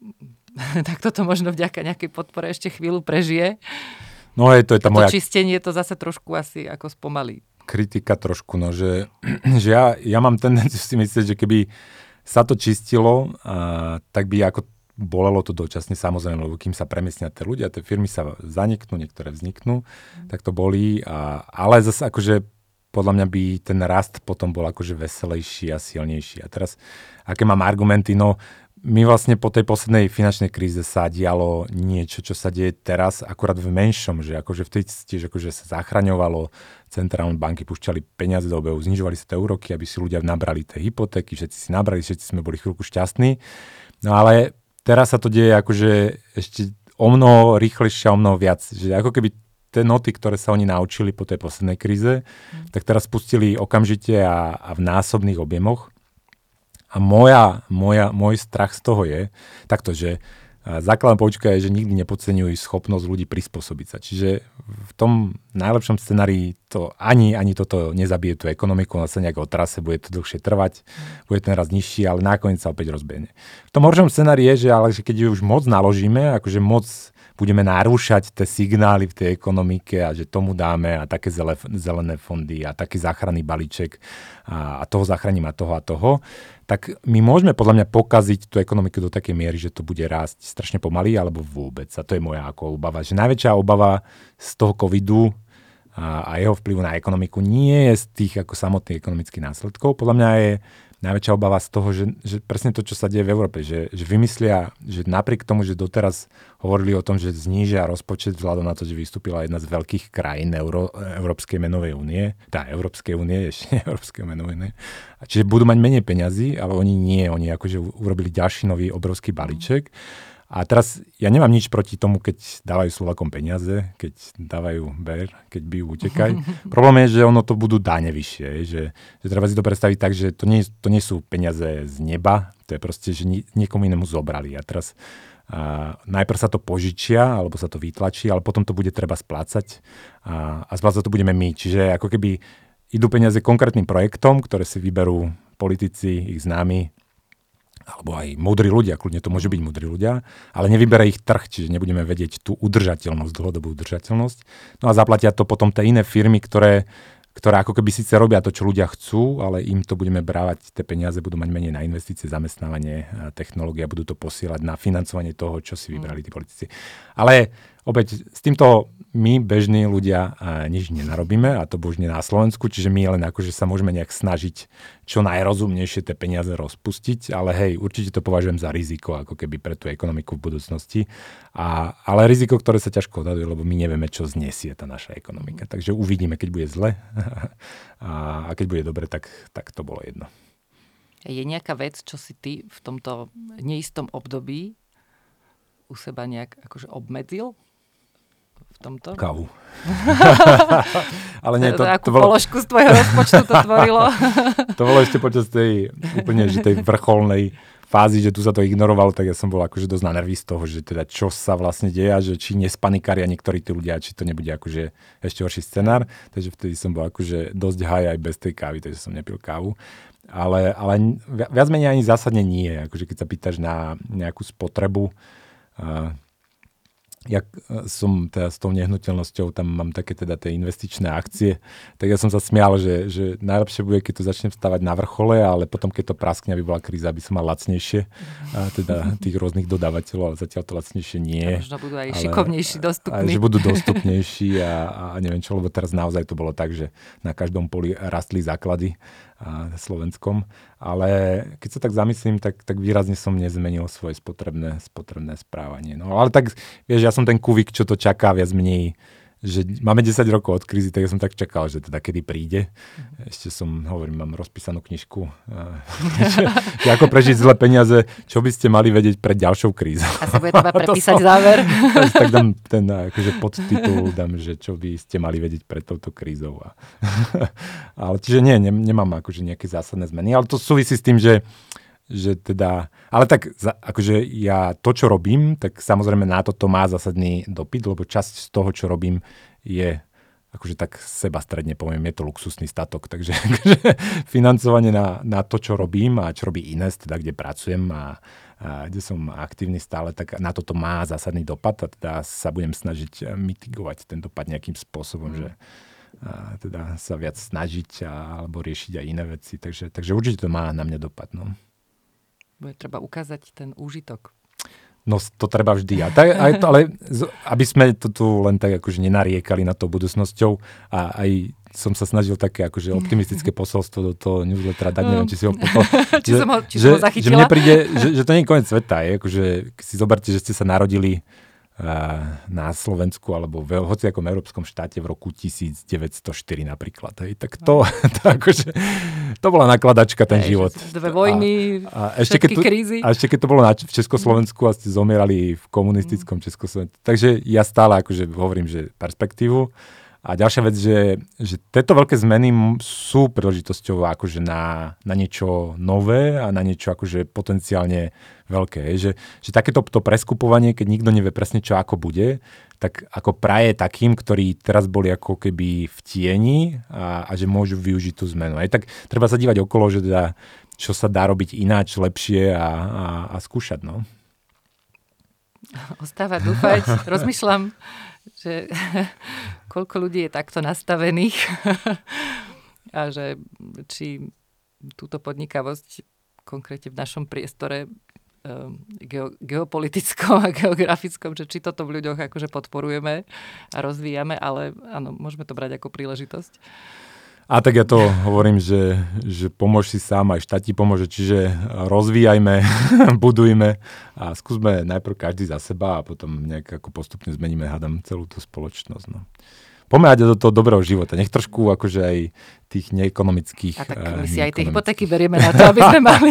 Speaker 2: tak toto možno vďaka nejakej podpore ešte chvíľu prežije.
Speaker 1: No aj to je tá moja...
Speaker 2: čistenie to zase trošku asi ako spomalí.
Speaker 1: Kritika trošku, no, že, že ja, ja mám tendenciu si myslieť, že keby sa to čistilo, a, tak by ako bolelo to dočasne samozrejme, lebo kým sa premiesnia tie ľudia, tie firmy sa zaniknú, niektoré vzniknú, mm. tak to bolí. A, ale zase akože podľa mňa by ten rast potom bol akože veselejší a silnejší. A teraz, aké mám argumenty? No, my vlastne po tej poslednej finančnej kríze sa dialo niečo, čo sa deje teraz, akurát v menšom, že akože vtedy tiež akože sa zachraňovalo, centrálne banky pušťali peniaze do obehu, znižovali sa tie úroky, aby si ľudia nabrali tie hypotéky, všetci si nabrali, všetci sme boli chvíľku šťastní. No ale teraz sa to deje akože ešte o mnoho rýchlejšie a o mnoho viac. Že ako keby tie noty, ktoré sa oni naučili po tej poslednej kríze, mm. tak teraz spustili okamžite a, a v násobných objemoch. A moja, moja, môj strach z toho je takto, že základná poučka je, že nikdy nepodceňujú schopnosť ľudí prispôsobiť sa. Čiže v tom najlepšom scenári to ani, ani toto nezabije tú ekonomiku, ona sa nejak otrase, bude to dlhšie trvať, bude ten raz nižší, ale nakoniec sa opäť rozbehne. V tom horšom scenári je, že ale že keď už moc naložíme, akože moc budeme narúšať tie signály v tej ekonomike a že tomu dáme a také zelené fondy a taký záchranný balíček a, toho zachránim a toho a toho, tak my môžeme podľa mňa pokaziť tú ekonomiku do takej miery, že to bude rásť strašne pomaly alebo vôbec. A to je moja ako obava. Že najväčšia obava z toho covidu a, a jeho vplyvu na ekonomiku nie je z tých ako samotných ekonomických následkov. Podľa mňa je najväčšia obava z toho, že, že presne to, čo sa deje v Európe, že, že vymyslia, že napriek tomu, že doteraz hovorili o tom, že znížia rozpočet vzhľadom na to, že vystúpila jedna z veľkých krajín Euró- Európskej menovej únie, tá Európskej únie, ešte Európskej menovej únie, čiže budú mať menej peňazí, ale oni nie, oni akože urobili ďalší nový obrovský balíček. Mm a teraz ja nemám nič proti tomu, keď dávajú Slovakom peniaze, keď dávajú ber, keď bijú utekaj. Problém je, že ono to budú dáne vyššie. Že, že treba si to predstaviť tak, že to nie, to nie sú peniaze z neba, to je proste, že niekomu inému zobrali. A teraz a najprv sa to požičia, alebo sa to vytlačí, ale potom to bude treba splácať a, a splácať to budeme my. Čiže ako keby idú peniaze konkrétnym projektom, ktoré si vyberú politici, ich známi, alebo aj múdri ľudia, kľudne to môže byť múdri ľudia, ale nevybere ich trh, čiže nebudeme vedieť tú udržateľnosť, dlhodobú udržateľnosť. No a zaplatia to potom tie iné firmy, ktoré, ktoré ako keby síce robia to, čo ľudia chcú, ale im to budeme brávať, tie peniaze budú mať menej na investície, zamestnávanie, technológia, budú to posielať na financovanie toho, čo si vybrali tí politici. Ale opäť s týmto my, bežní ľudia, nič nenarobíme a to božne na Slovensku, čiže my len akože sa môžeme nejak snažiť čo najrozumnejšie tie peniaze rozpustiť, ale hej, určite to považujem za riziko, ako keby pre tú ekonomiku v budúcnosti. A, ale riziko, ktoré sa ťažko odhaduje, lebo my nevieme, čo znesie tá naša ekonomika. Takže uvidíme, keď bude zle a, a keď bude dobre, tak, tak to bolo jedno.
Speaker 2: Je nejaká vec, čo si ty v tomto neistom období u seba nejak akože obmedzil? V tomto?
Speaker 1: Kávu.
Speaker 2: Ale nie, to, to, to bolo... položku z tvojho rozpočtu to tvorilo?
Speaker 1: to bolo ešte počas tej úplne že tej vrcholnej fázy, že tu sa to ignorovalo, tak ja som bol akože dosť na nervy z toho, že teda čo sa vlastne deje a že či nespanikaria niektorí tí ľudia, či to nebude akože ešte horší scenár. Takže vtedy som bol akože dosť haj aj bez tej kávy, takže som nepil kávu. Ale, ale viac menej ani zásadne nie. Akože keď sa pýtaš na nejakú spotrebu, uh, ja e, som teda s tou nehnuteľnosťou, tam mám také teda tie investičné akcie, tak ja som sa smial, že, že najlepšie bude, keď to začnem stavať na vrchole, ale potom, keď to praskne, aby bola kríza, aby som mal lacnejšie, a teda tých rôznych dodávateľov, ale zatiaľ to lacnejšie nie. A
Speaker 2: možno budú aj ale, šikovnejší, dostupní.
Speaker 1: A, že budú dostupnejší a, a neviem čo, lebo teraz naozaj to bolo tak, že na každom poli rastli základy slovenskom. Ale keď sa tak zamyslím, tak, tak výrazne som nezmenil svoje spotrebné, spotrebné správanie. No ale tak, vieš, ja som ten kuvik, čo to čaká viac menej že máme 10 rokov od krízy, tak ja som tak čakal, že teda kedy príde. Ešte som, hovorím, mám rozpísanú knižku, že, že ako prežiť zle peniaze, čo by ste mali vedieť pred ďalšou krízou.
Speaker 2: Asi bude treba prepísať som, záver.
Speaker 1: tak, tak dám ten akože podtitul, dám, že čo by ste mali vedieť pred touto krízou. A, ale čiže nie, ne, nemám akože nejaké zásadné zmeny, ale to súvisí s tým, že že teda, ale tak akože ja to, čo robím, tak samozrejme na toto má zásadný dopyt, lebo časť z toho, čo robím, je akože tak seba stredne poviem, je to luxusný statok, takže akože, financovanie na, na to, čo robím a čo robí Ines, teda kde pracujem a, a kde som aktívny stále, tak na toto má zásadný dopad a teda sa budem snažiť mitigovať ten dopad nejakým spôsobom, mm. že a teda sa viac snažiť a, alebo riešiť aj iné veci, takže, takže určite to má na mňa dopad. No.
Speaker 2: Bude treba ukázať ten úžitok.
Speaker 1: No to treba vždy. A tak, aj to, ale aby sme to tu len tak akože nenariekali na to budúcnosťou a aj som sa snažil také akože optimistické posolstvo do toho newslettera dať, neviem, či si ho
Speaker 2: popol. či že, som ho, či
Speaker 1: že,
Speaker 2: som ho zachytila?
Speaker 1: Že mne príde, že, že to nie je koniec sveta. Je, akože, si zoberte, že ste sa narodili na Slovensku alebo v hociakom európskom štáte v roku 1904 napríklad. Hej. Tak to, to, akože, to bola nakladačka ten Hej, život.
Speaker 2: Dve vojny, a, a ešte keď tu, krízy.
Speaker 1: A ešte keď to bolo na, v Československu a ste zomierali v komunistickom mm. Československu. Takže ja stále akože hovorím, že perspektívu A ďalšia vec, že, že tieto veľké zmeny sú príležitosťou akože na, na niečo nové a na niečo akože potenciálne veľké. Že, že takéto to preskupovanie, keď nikto nevie presne, čo ako bude, tak ako praje takým, ktorí teraz boli ako keby v tieni a, a že môžu využiť tú zmenu. Aj tak treba sa dívať okolo, že teda, čo sa dá robiť ináč, lepšie a, a, a skúšať. No.
Speaker 2: Ostáva dúfať. Rozmýšľam, že koľko ľudí je takto nastavených a že či túto podnikavosť konkrétne v našom priestore ehm, geopolitickom a geografickom, že či toto v ľuďoch akože podporujeme a rozvíjame, ale áno, môžeme to brať ako príležitosť.
Speaker 1: A tak ja to hovorím, že, že pomôž si sám, aj štát ti pomôže, čiže rozvíjajme, budujme a skúsme najprv každý za seba a potom nejak ako postupne zmeníme, hádam, celú tú spoločnosť. No. Pomáhať do toho dobrého života. Nech trošku akože aj tých neekonomických...
Speaker 2: A tak my si aj tie hypotéky berieme na to, aby sme mali,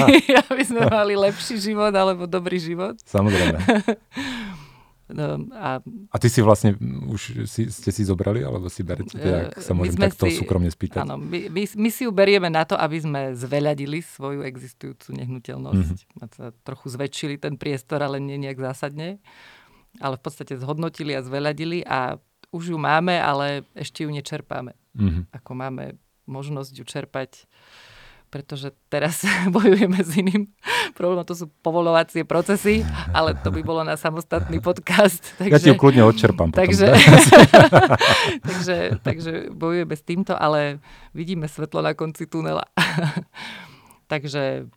Speaker 2: aby sme mali lepší život alebo dobrý život.
Speaker 1: Samozrejme. No, a, a ty si vlastne už si, ste si zobrali, alebo si berete, teda, ak sa môžem takto si, súkromne spýtať?
Speaker 2: Áno, my, my, my si ju berieme na to, aby sme zveľadili svoju existujúcu nehnuteľnosť. Mm-hmm. A sa trochu zväčšili ten priestor, ale nie nejak zásadne. Ale v podstate zhodnotili a zveľadili a už ju máme, ale ešte ju nečerpáme. Mm-hmm. Ako máme možnosť ju čerpať pretože teraz bojujeme s iným problémom, to sú povolovacie procesy, ale to by bolo na samostatný podcast.
Speaker 1: Takže, ja ti ju kľudne odčerpám potom.
Speaker 2: Takže, takže, takže bojujeme s týmto, ale vidíme svetlo na konci tunela. takže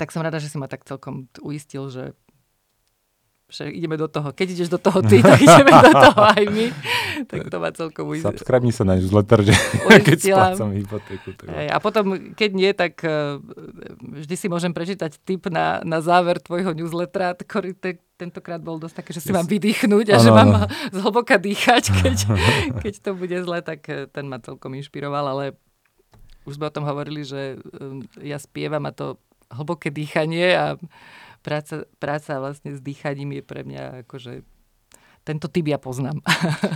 Speaker 2: tak som rada, že si ma tak celkom uistil, že že ideme do toho. Keď ideš do toho ty, tak ideme do toho aj my. Tak to ma celkom.
Speaker 1: Subscribe sa na newsletter, že keď splácam hypotéku. Tak...
Speaker 2: A potom, keď nie, tak uh, vždy si môžem prečítať tip na, na záver tvojho newslettera. Tentokrát bol dosť také, že si yes. mám vydýchnuť a ano, že mám ano. zhlboka dýchať, keď, keď to bude zle, tak eh, ten ma celkom inšpiroval, ale už sme o tom hovorili, že um, ja spievam a to hlboké dýchanie a práca, práca vlastne s dýchaním je pre mňa akože tento typ ja poznám.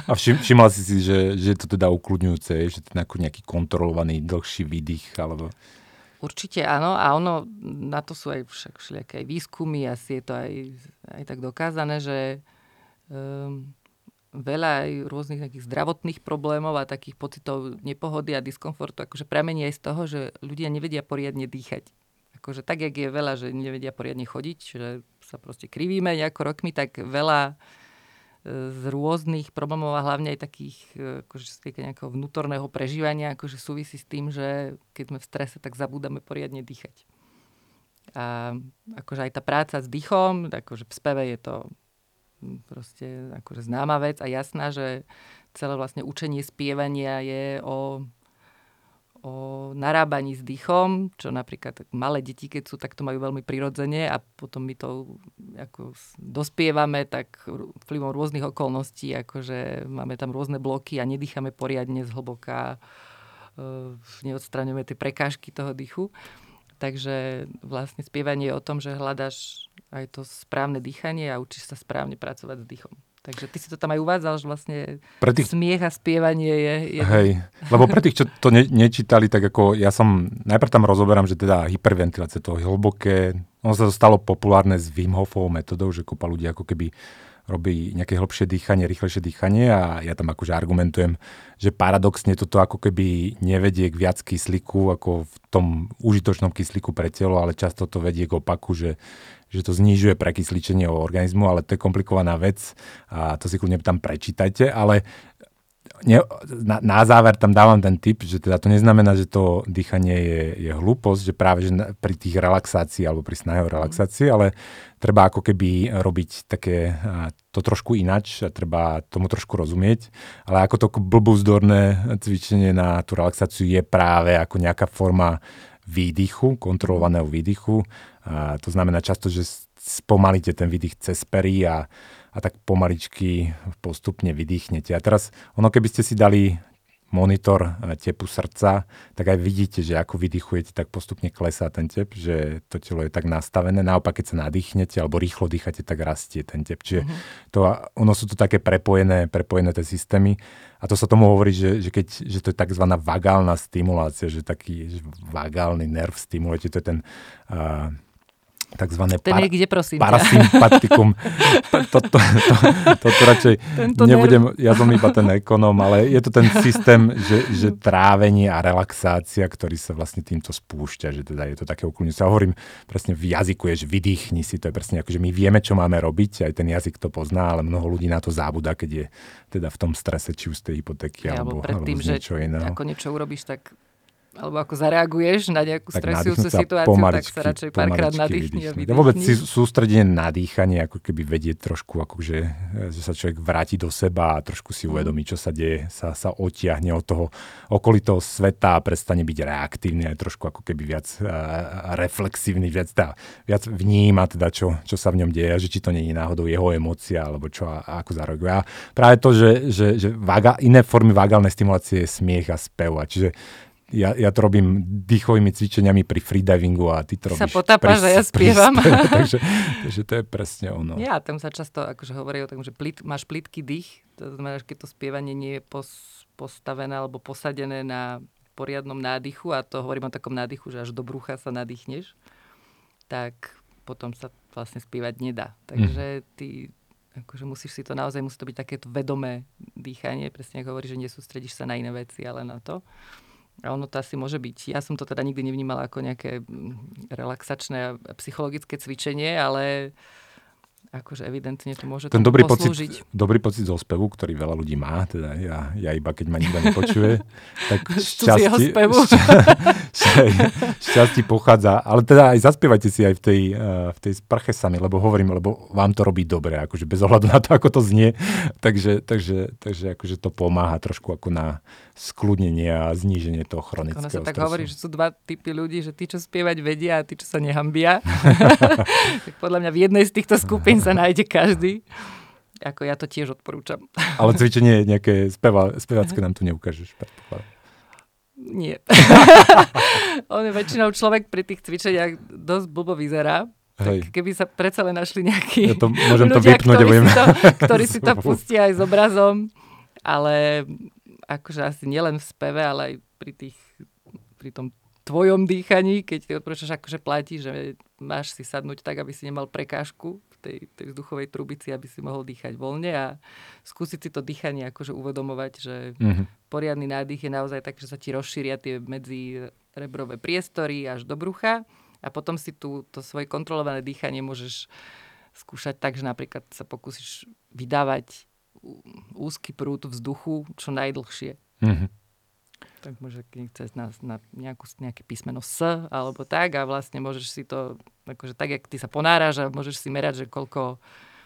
Speaker 1: A všim, všimla si si, že, že je to teda ukludňujúce, že to je nejaký kontrolovaný dlhší výdych, alebo...
Speaker 2: Určite áno a ono, na to sú aj však všelijaké výskumy, asi je to aj, aj tak dokázané, že um, veľa aj rôznych takých zdravotných problémov a takých pocitov nepohody a diskomfortu, akože pramení aj z toho, že ľudia nevedia poriadne dýchať akože tak, jak je veľa, že nevedia poriadne chodiť, že sa proste krivíme nejako rokmi, tak veľa e, z rôznych problémov a hlavne aj takých e, akože nejakého vnútorného prežívania akože súvisí s tým, že keď sme v strese, tak zabúdame poriadne dýchať. A akože aj tá práca s dýchom, akože v speve je to proste akože známa vec a jasná, že celé vlastne učenie spievania je o o narábaní s dýchom, čo napríklad malé deti, keď sú, tak to majú veľmi prirodzene a potom my to ako dospievame tak vplyvom rôznych okolností, akože máme tam rôzne bloky a nedýchame poriadne zhlboka, e, neodstraňujeme tie prekážky toho dýchu. Takže vlastne spievanie je o tom, že hľadaš aj to správne dýchanie a učíš sa správne pracovať s dýchom. Takže ty si to tam aj uvádzal, že vlastne pre tých... smiech a spievanie je... je...
Speaker 1: Hej, lebo pre tých, čo to ne, nečítali, tak ako ja som, najprv tam rozoberám, že teda hyperventilácia, to hlboké, ono sa to stalo populárne s Wim Hofovou metodou, že kopa ľudí ako keby robí nejaké hlbšie dýchanie, rýchlejšie dýchanie a ja tam akože argumentujem, že paradoxne toto ako keby nevedie k viac kyslíku ako v tom užitočnom kyslíku pre telo, ale často to vedie k opaku, že, že to znižuje prekysličenie organizmu, ale to je komplikovaná vec a to si kľudne tam prečítajte, ale ne, na, na záver tam dávam ten tip, že teda to neznamená, že to dýchanie je, je hlúposť, že práve že pri tých relaxácii alebo pri snahe o relaxácii, ale treba ako keby robiť také to trošku inač a treba tomu trošku rozumieť, ale ako to blbúzdorné cvičenie na tú relaxáciu je práve ako nejaká forma výdychu, kontrolovaného výdychu. A to znamená často, že spomalíte ten výdych cez pery a a tak pomaličky postupne vydýchnete. A teraz, ono keby ste si dali monitor e, tepu srdca, tak aj vidíte, že ako vydychujete, tak postupne klesá ten tep, že to telo je tak nastavené. Naopak, keď sa nadýchnete alebo rýchlo dýchate, tak rastie ten tep. Čiže mm-hmm. to, ono sú to také prepojené, prepojené tie systémy. A to sa tomu hovorí, že, že, keď, že to je tzv. vagálna stimulácia, že taký že vagálny nerv stimulujete, to je ten uh, takzvané
Speaker 2: Ten par- kde, prosím
Speaker 1: parasympatikum. to, to, to, to, to radšej Tento nebudem, nerv. ja som iba ten ekonóm, ale je to ten systém, že, že trávenie a relaxácia, ktorý sa vlastne týmto spúšťa, že teda je to také uklonenie. Ja hovorím presne v jazyku, je, že vydýchni si, to je presne ako, že my vieme, čo máme robiť, aj ten jazyk to pozná, ale mnoho ľudí na to zábuda, keď je teda v tom strese, či už z tej hypotéky, ja, alebo,
Speaker 2: alebo tým, že niečo iného. ako niečo urobíš, tak alebo ako zareaguješ na nejakú tak stresujúcu situáciu, tak sa radšej párkrát nadýchni a vydýchni. Ja
Speaker 1: vôbec si sústredenie na dýchanie, ako keby vedieť trošku, akože, že sa človek vráti do seba a trošku si mhm. uvedomí, čo sa deje, sa, sa otiahne od toho okolitého sveta a prestane byť reaktívny aj trošku ako keby viac uh, reflexívny, viac, teda, viac vníma teda, čo, čo sa v ňom deje, že či to nie je náhodou jeho emócia, alebo čo a, a ako zareaguje. A práve to, že, že, že vaga, iné formy vagálnej stimulácie je smiech a spev. A čiže ja, ja to robím dýchovými cvičeniami pri freedivingu a ty to robíš...
Speaker 2: Sa potápaš a ja spievam.
Speaker 1: takže, takže to je presne ono.
Speaker 2: Ja, tam sa často akože hovorí o tom, že plit, máš plitký dých, to znamená, že keď to spievanie nie je pos, postavené alebo posadené na poriadnom nádychu, a to hovorím o takom nádychu, že až do brucha sa nadýchneš, tak potom sa vlastne spievať nedá. Takže mm. ty akože musíš si to naozaj, musí to byť takéto vedomé dýchanie, presne ako hovorí, že nesústredíš sa na iné veci, ale na to. Ono to asi môže byť. Ja som to teda nikdy nevnímala ako nejaké mm, relaxačné a psychologické cvičenie, ale akože evidentne to môže
Speaker 1: Ten dobrý
Speaker 2: poslúžiť.
Speaker 1: pocit, dobrý pocit zo spevu, ktorý veľa ľudí má, teda ja, ja iba keď ma nikto nepočuje, tak šťastie, šťastie pochádza, ale teda aj zaspievajte si aj v tej, uh, v tej sprche sami, lebo hovorím, lebo vám to robí dobre, akože bez ohľadu na to, ako to znie, takže, takže, takže akože to pomáha trošku ako na skľudnenie a zníženie toho chronického Ono
Speaker 2: sa tak hovorí, že sú dva typy ľudí, že tí, čo spievať vedia a tí, čo sa nehambia. tak podľa mňa v jednej z týchto skupín sa nájde každý. Ako ja to tiež odporúčam.
Speaker 1: Ale cvičenie nejaké speva, spevacké nám tu neukážeš,
Speaker 2: Nie. On je väčšinou človek pri tých cvičeniach dosť blbo vyzerá. Tak keby sa predsa len našli nejakí ja to, môžem ľudia, to vypnúť, ktorí, si to, ktorí si to pustia aj s obrazom, ale akože asi nielen v speve, ale aj pri, tých, pri tom tvojom dýchaní, keď ty odporúčaš akože platí, že máš si sadnúť tak, aby si nemal prekážku v tej, tej vzduchovej trubici, aby si mohol dýchať voľne a skúsiť si to dýchanie akože uvedomovať, že mm-hmm. poriadny nádych je naozaj tak, že sa ti rozšíria tie medzi rebrové priestory až do brucha a potom si tu to svoje kontrolované dýchanie môžeš skúšať tak, že napríklad sa pokúsiš vydávať úzky prúd vzduchu čo najdlhšie. Mm-hmm. Tak môže, chceš na, na nejakú, nejaké písmeno S alebo tak a vlastne môžeš si to, akože tak, jak ty sa ponáraš a môžeš si merať, že koľko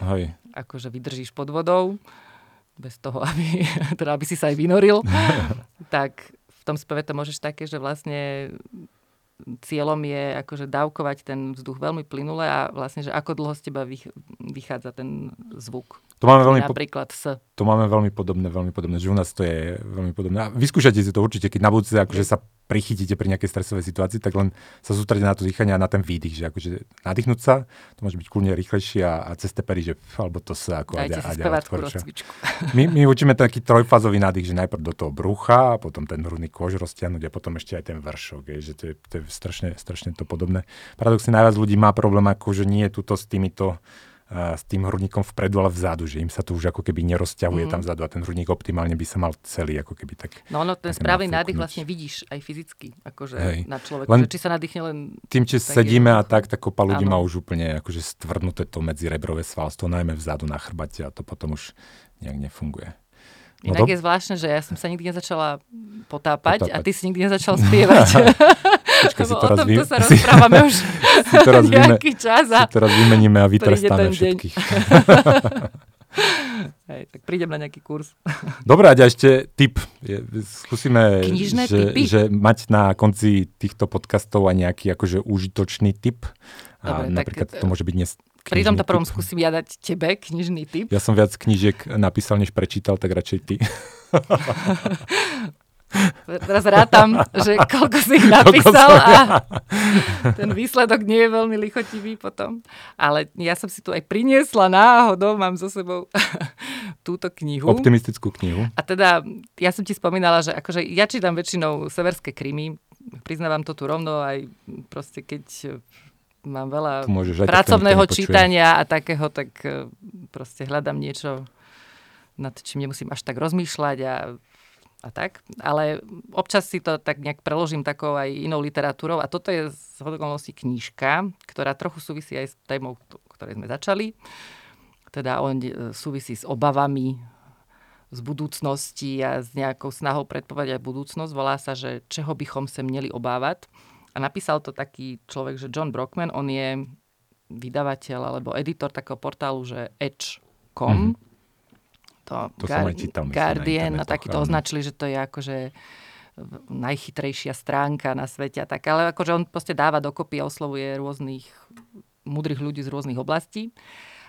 Speaker 2: Hej. akože vydržíš pod vodou bez toho, aby, teda aby si sa aj vynoril. tak v tom speve to môžeš také, že vlastne cieľom je akože dávkovať ten vzduch veľmi plynule a vlastne, že ako dlho z teba vychádza ten zvuk.
Speaker 1: To máme veľmi
Speaker 2: napríklad s.
Speaker 1: To máme veľmi podobné, veľmi podobné, že u nás to je veľmi podobné. A vyskúšajte si to určite, keď na budúce akože sa prichytíte pri nejakej stresovej situácii, tak len sa sústredite na to dýchanie a na ten výdych, že akože nadýchnúť sa, to môže byť kľudne rýchlejšie a, a cez tepery, že alebo to sa ako
Speaker 2: Dajte a, si a,
Speaker 1: my, my učíme taký trojfázový nádych, že najprv do toho brucha, a potom ten hrudný kôž roztiahnuť a potom ešte aj ten vršok, je, že to je, to je strašne, strašne to podobné. Paradoxne najviac ľudí má problém, ako že nie je tuto s týmito s tým hrudníkom vpredu, ale vzadu, že im sa to už ako keby nerozťahuje mm. tam vzadu a ten hrudník optimálne by sa mal celý ako keby tak...
Speaker 2: No ono, ten správny nádych vlastne vidíš aj fyzicky, akože Hej. na človeku, len, že či sa nadýchne len...
Speaker 1: Tým, či sedíme a tak, tak kopa ľudí má už úplne akože stvrdnuté to medzi rebrové svalstvo, najmä vzadu na chrbate a to potom už nejak nefunguje.
Speaker 2: No Inak do... je zvláštne, že ja som sa nikdy nezačala potápať, potápať. a ty si nikdy nezačal spievať.
Speaker 1: Počkaj, si to raz
Speaker 2: o tomto sa rozprávame už si to raz nejaký čas
Speaker 1: a si teraz vymeníme a vytrestáme všetkých.
Speaker 2: Hej, tak prídem na nejaký kurz.
Speaker 1: Dobre, a ešte tip. Skúsime, že, že mať na konci týchto podcastov aj nejaký akože užitočný tip. A Dobre, napríklad tak, to môže byť dnes
Speaker 2: pri tomto prvom skúsim ja dať tebe knižný tip.
Speaker 1: Ja som viac knížiek napísal, než prečítal, tak radšej ty.
Speaker 2: Teraz rátam, že koľko si ich napísal a ten výsledok nie je veľmi lichotivý potom. Ale ja som si tu aj priniesla náhodou, mám so sebou túto knihu.
Speaker 1: Optimistickú knihu.
Speaker 2: A teda, ja som ti spomínala, že akože ja čítam väčšinou severské krymy, priznávam to tu rovno, aj proste keď mám veľa pracovného čítania a takého, tak e, proste hľadám niečo, nad čím nemusím až tak rozmýšľať a a tak, ale občas si to tak nejak preložím takou aj inou literatúrou a toto je z hodokolností knížka, ktorá trochu súvisí aj s témou, ktorej sme začali. Teda on e, súvisí s obavami z budúcnosti a s nejakou snahou predpovedať budúcnosť. Volá sa, že čeho bychom sa měli obávať. A napísal to taký človek, že John Brockman, on je vydavateľ alebo editor takého portálu, že Edge.com. Mm-hmm
Speaker 1: to, to Gar- čítal,
Speaker 2: Guardian a taký to označili, že to je akože najchytrejšia stránka na svete a tak, ale akože on proste dáva dokopy a oslovuje rôznych múdrych ľudí z rôznych oblastí.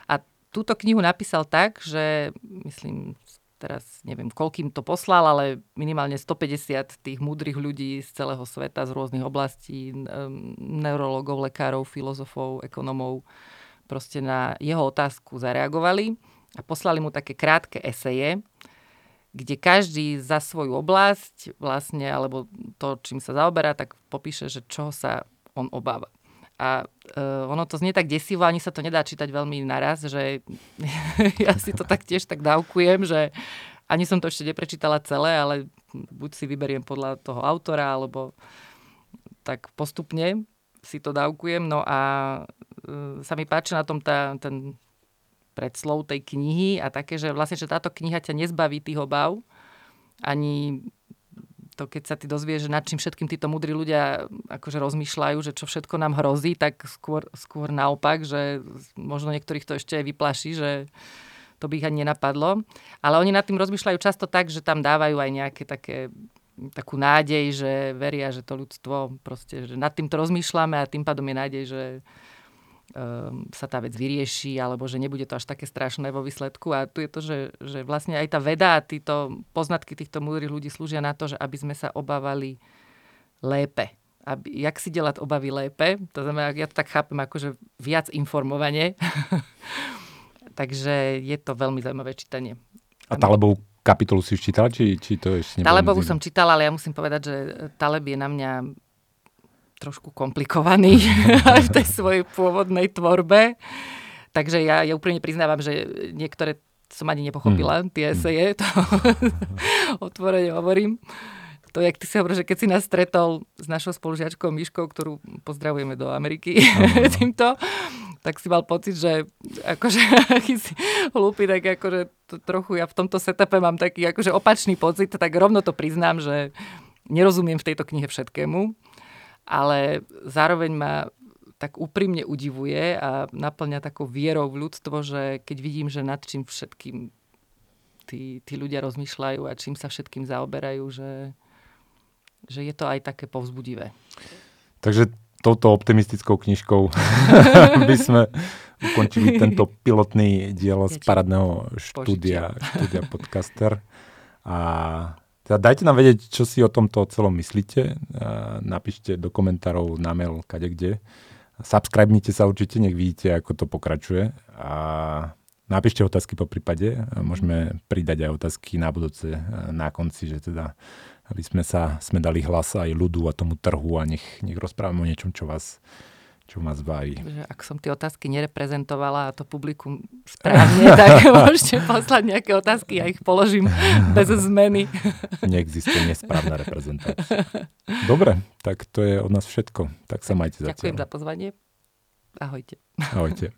Speaker 2: A túto knihu napísal tak, že myslím, teraz neviem, koľkým to poslal, ale minimálne 150 tých múdrych ľudí z celého sveta, z rôznych oblastí, neurologov, lekárov, filozofov, ekonomov, proste na jeho otázku zareagovali a poslali mu také krátke eseje, kde každý za svoju oblasť vlastne, alebo to, čím sa zaoberá, tak popíše, že čoho sa on obáva. A uh, ono to znie tak desivo, ani sa to nedá čítať veľmi naraz, že ja si to tak tiež tak dávkujem, že ani som to ešte neprečítala celé, ale buď si vyberiem podľa toho autora, alebo tak postupne si to dávkujem. No a uh, sa mi páči na tom tá, ten predslov tej knihy a také, že vlastne, že táto kniha ťa nezbaví tých obav, ani to, keď sa ty dozvieš, že nad čím všetkým títo múdri ľudia akože rozmýšľajú, že čo všetko nám hrozí, tak skôr, skôr naopak, že možno niektorých to ešte aj vyplaší, že to by ich ani nenapadlo. Ale oni nad tým rozmýšľajú často tak, že tam dávajú aj nejaké také takú nádej, že veria, že to ľudstvo proste, že nad týmto rozmýšľame a tým pádom je nádej, že sa tá vec vyrieši, alebo že nebude to až také strašné vo výsledku. A tu je to, že, že vlastne aj tá veda a títo poznatky týchto múdrych ľudí slúžia na to, že aby sme sa obávali lépe. Aby, jak si delať obavy lépe, to znamená, ja to tak chápem, akože viac informovanie. Takže je to veľmi zaujímavé čítanie.
Speaker 1: A Talebovú kapitolu si už čítala, či, či to ešte
Speaker 2: Talebovú som čítala, ale ja musím povedať, že Taleb je na mňa trošku komplikovaný aj v tej svojej pôvodnej tvorbe. Takže ja, ja úplne priznávam, že niektoré som ani nepochopila, mm. tie eseje, to otvorene hovorím. To, jak ty si hovoríš, že keď si nás stretol s našou spolužiačkou Myškou, ktorú pozdravujeme do Ameriky týmto, tak si mal pocit, že akože aký si hlúpy, tak akože to trochu ja v tomto setupe mám taký akože opačný pocit, tak rovno to priznám, že nerozumiem v tejto knihe všetkému ale zároveň ma tak úprimne udivuje a naplňa takou vierou v ľudstvo, že keď vidím, že nad čím všetkým tí, tí ľudia rozmýšľajú a čím sa všetkým zaoberajú, že, že je to aj také povzbudivé.
Speaker 1: Takže touto optimistickou knižkou by sme ukončili tento pilotný diel z paradného štúdia, štúdia podcaster. A teda dajte nám vedieť, čo si o tomto celom myslíte. Napíšte do komentárov na mail kde. Subscribnite sa určite, nech vidíte, ako to pokračuje. A napíšte otázky po prípade. Môžeme pridať aj otázky na budúce na konci, že teda aby sme sa sme dali hlas aj ľudu a tomu trhu a nech, nech rozprávame o niečom, čo vás čo ma zbaví.
Speaker 2: Že ak som tie otázky nereprezentovala a to publikum správne, tak môžete poslať nejaké otázky, ja ich položím bez zmeny.
Speaker 1: Neexistuje nesprávna reprezentácia. Dobre, tak to je od nás všetko. Tak sa majte
Speaker 2: zatiaľ. Ďakujem za pozvanie. Ahojte.
Speaker 1: Ahojte.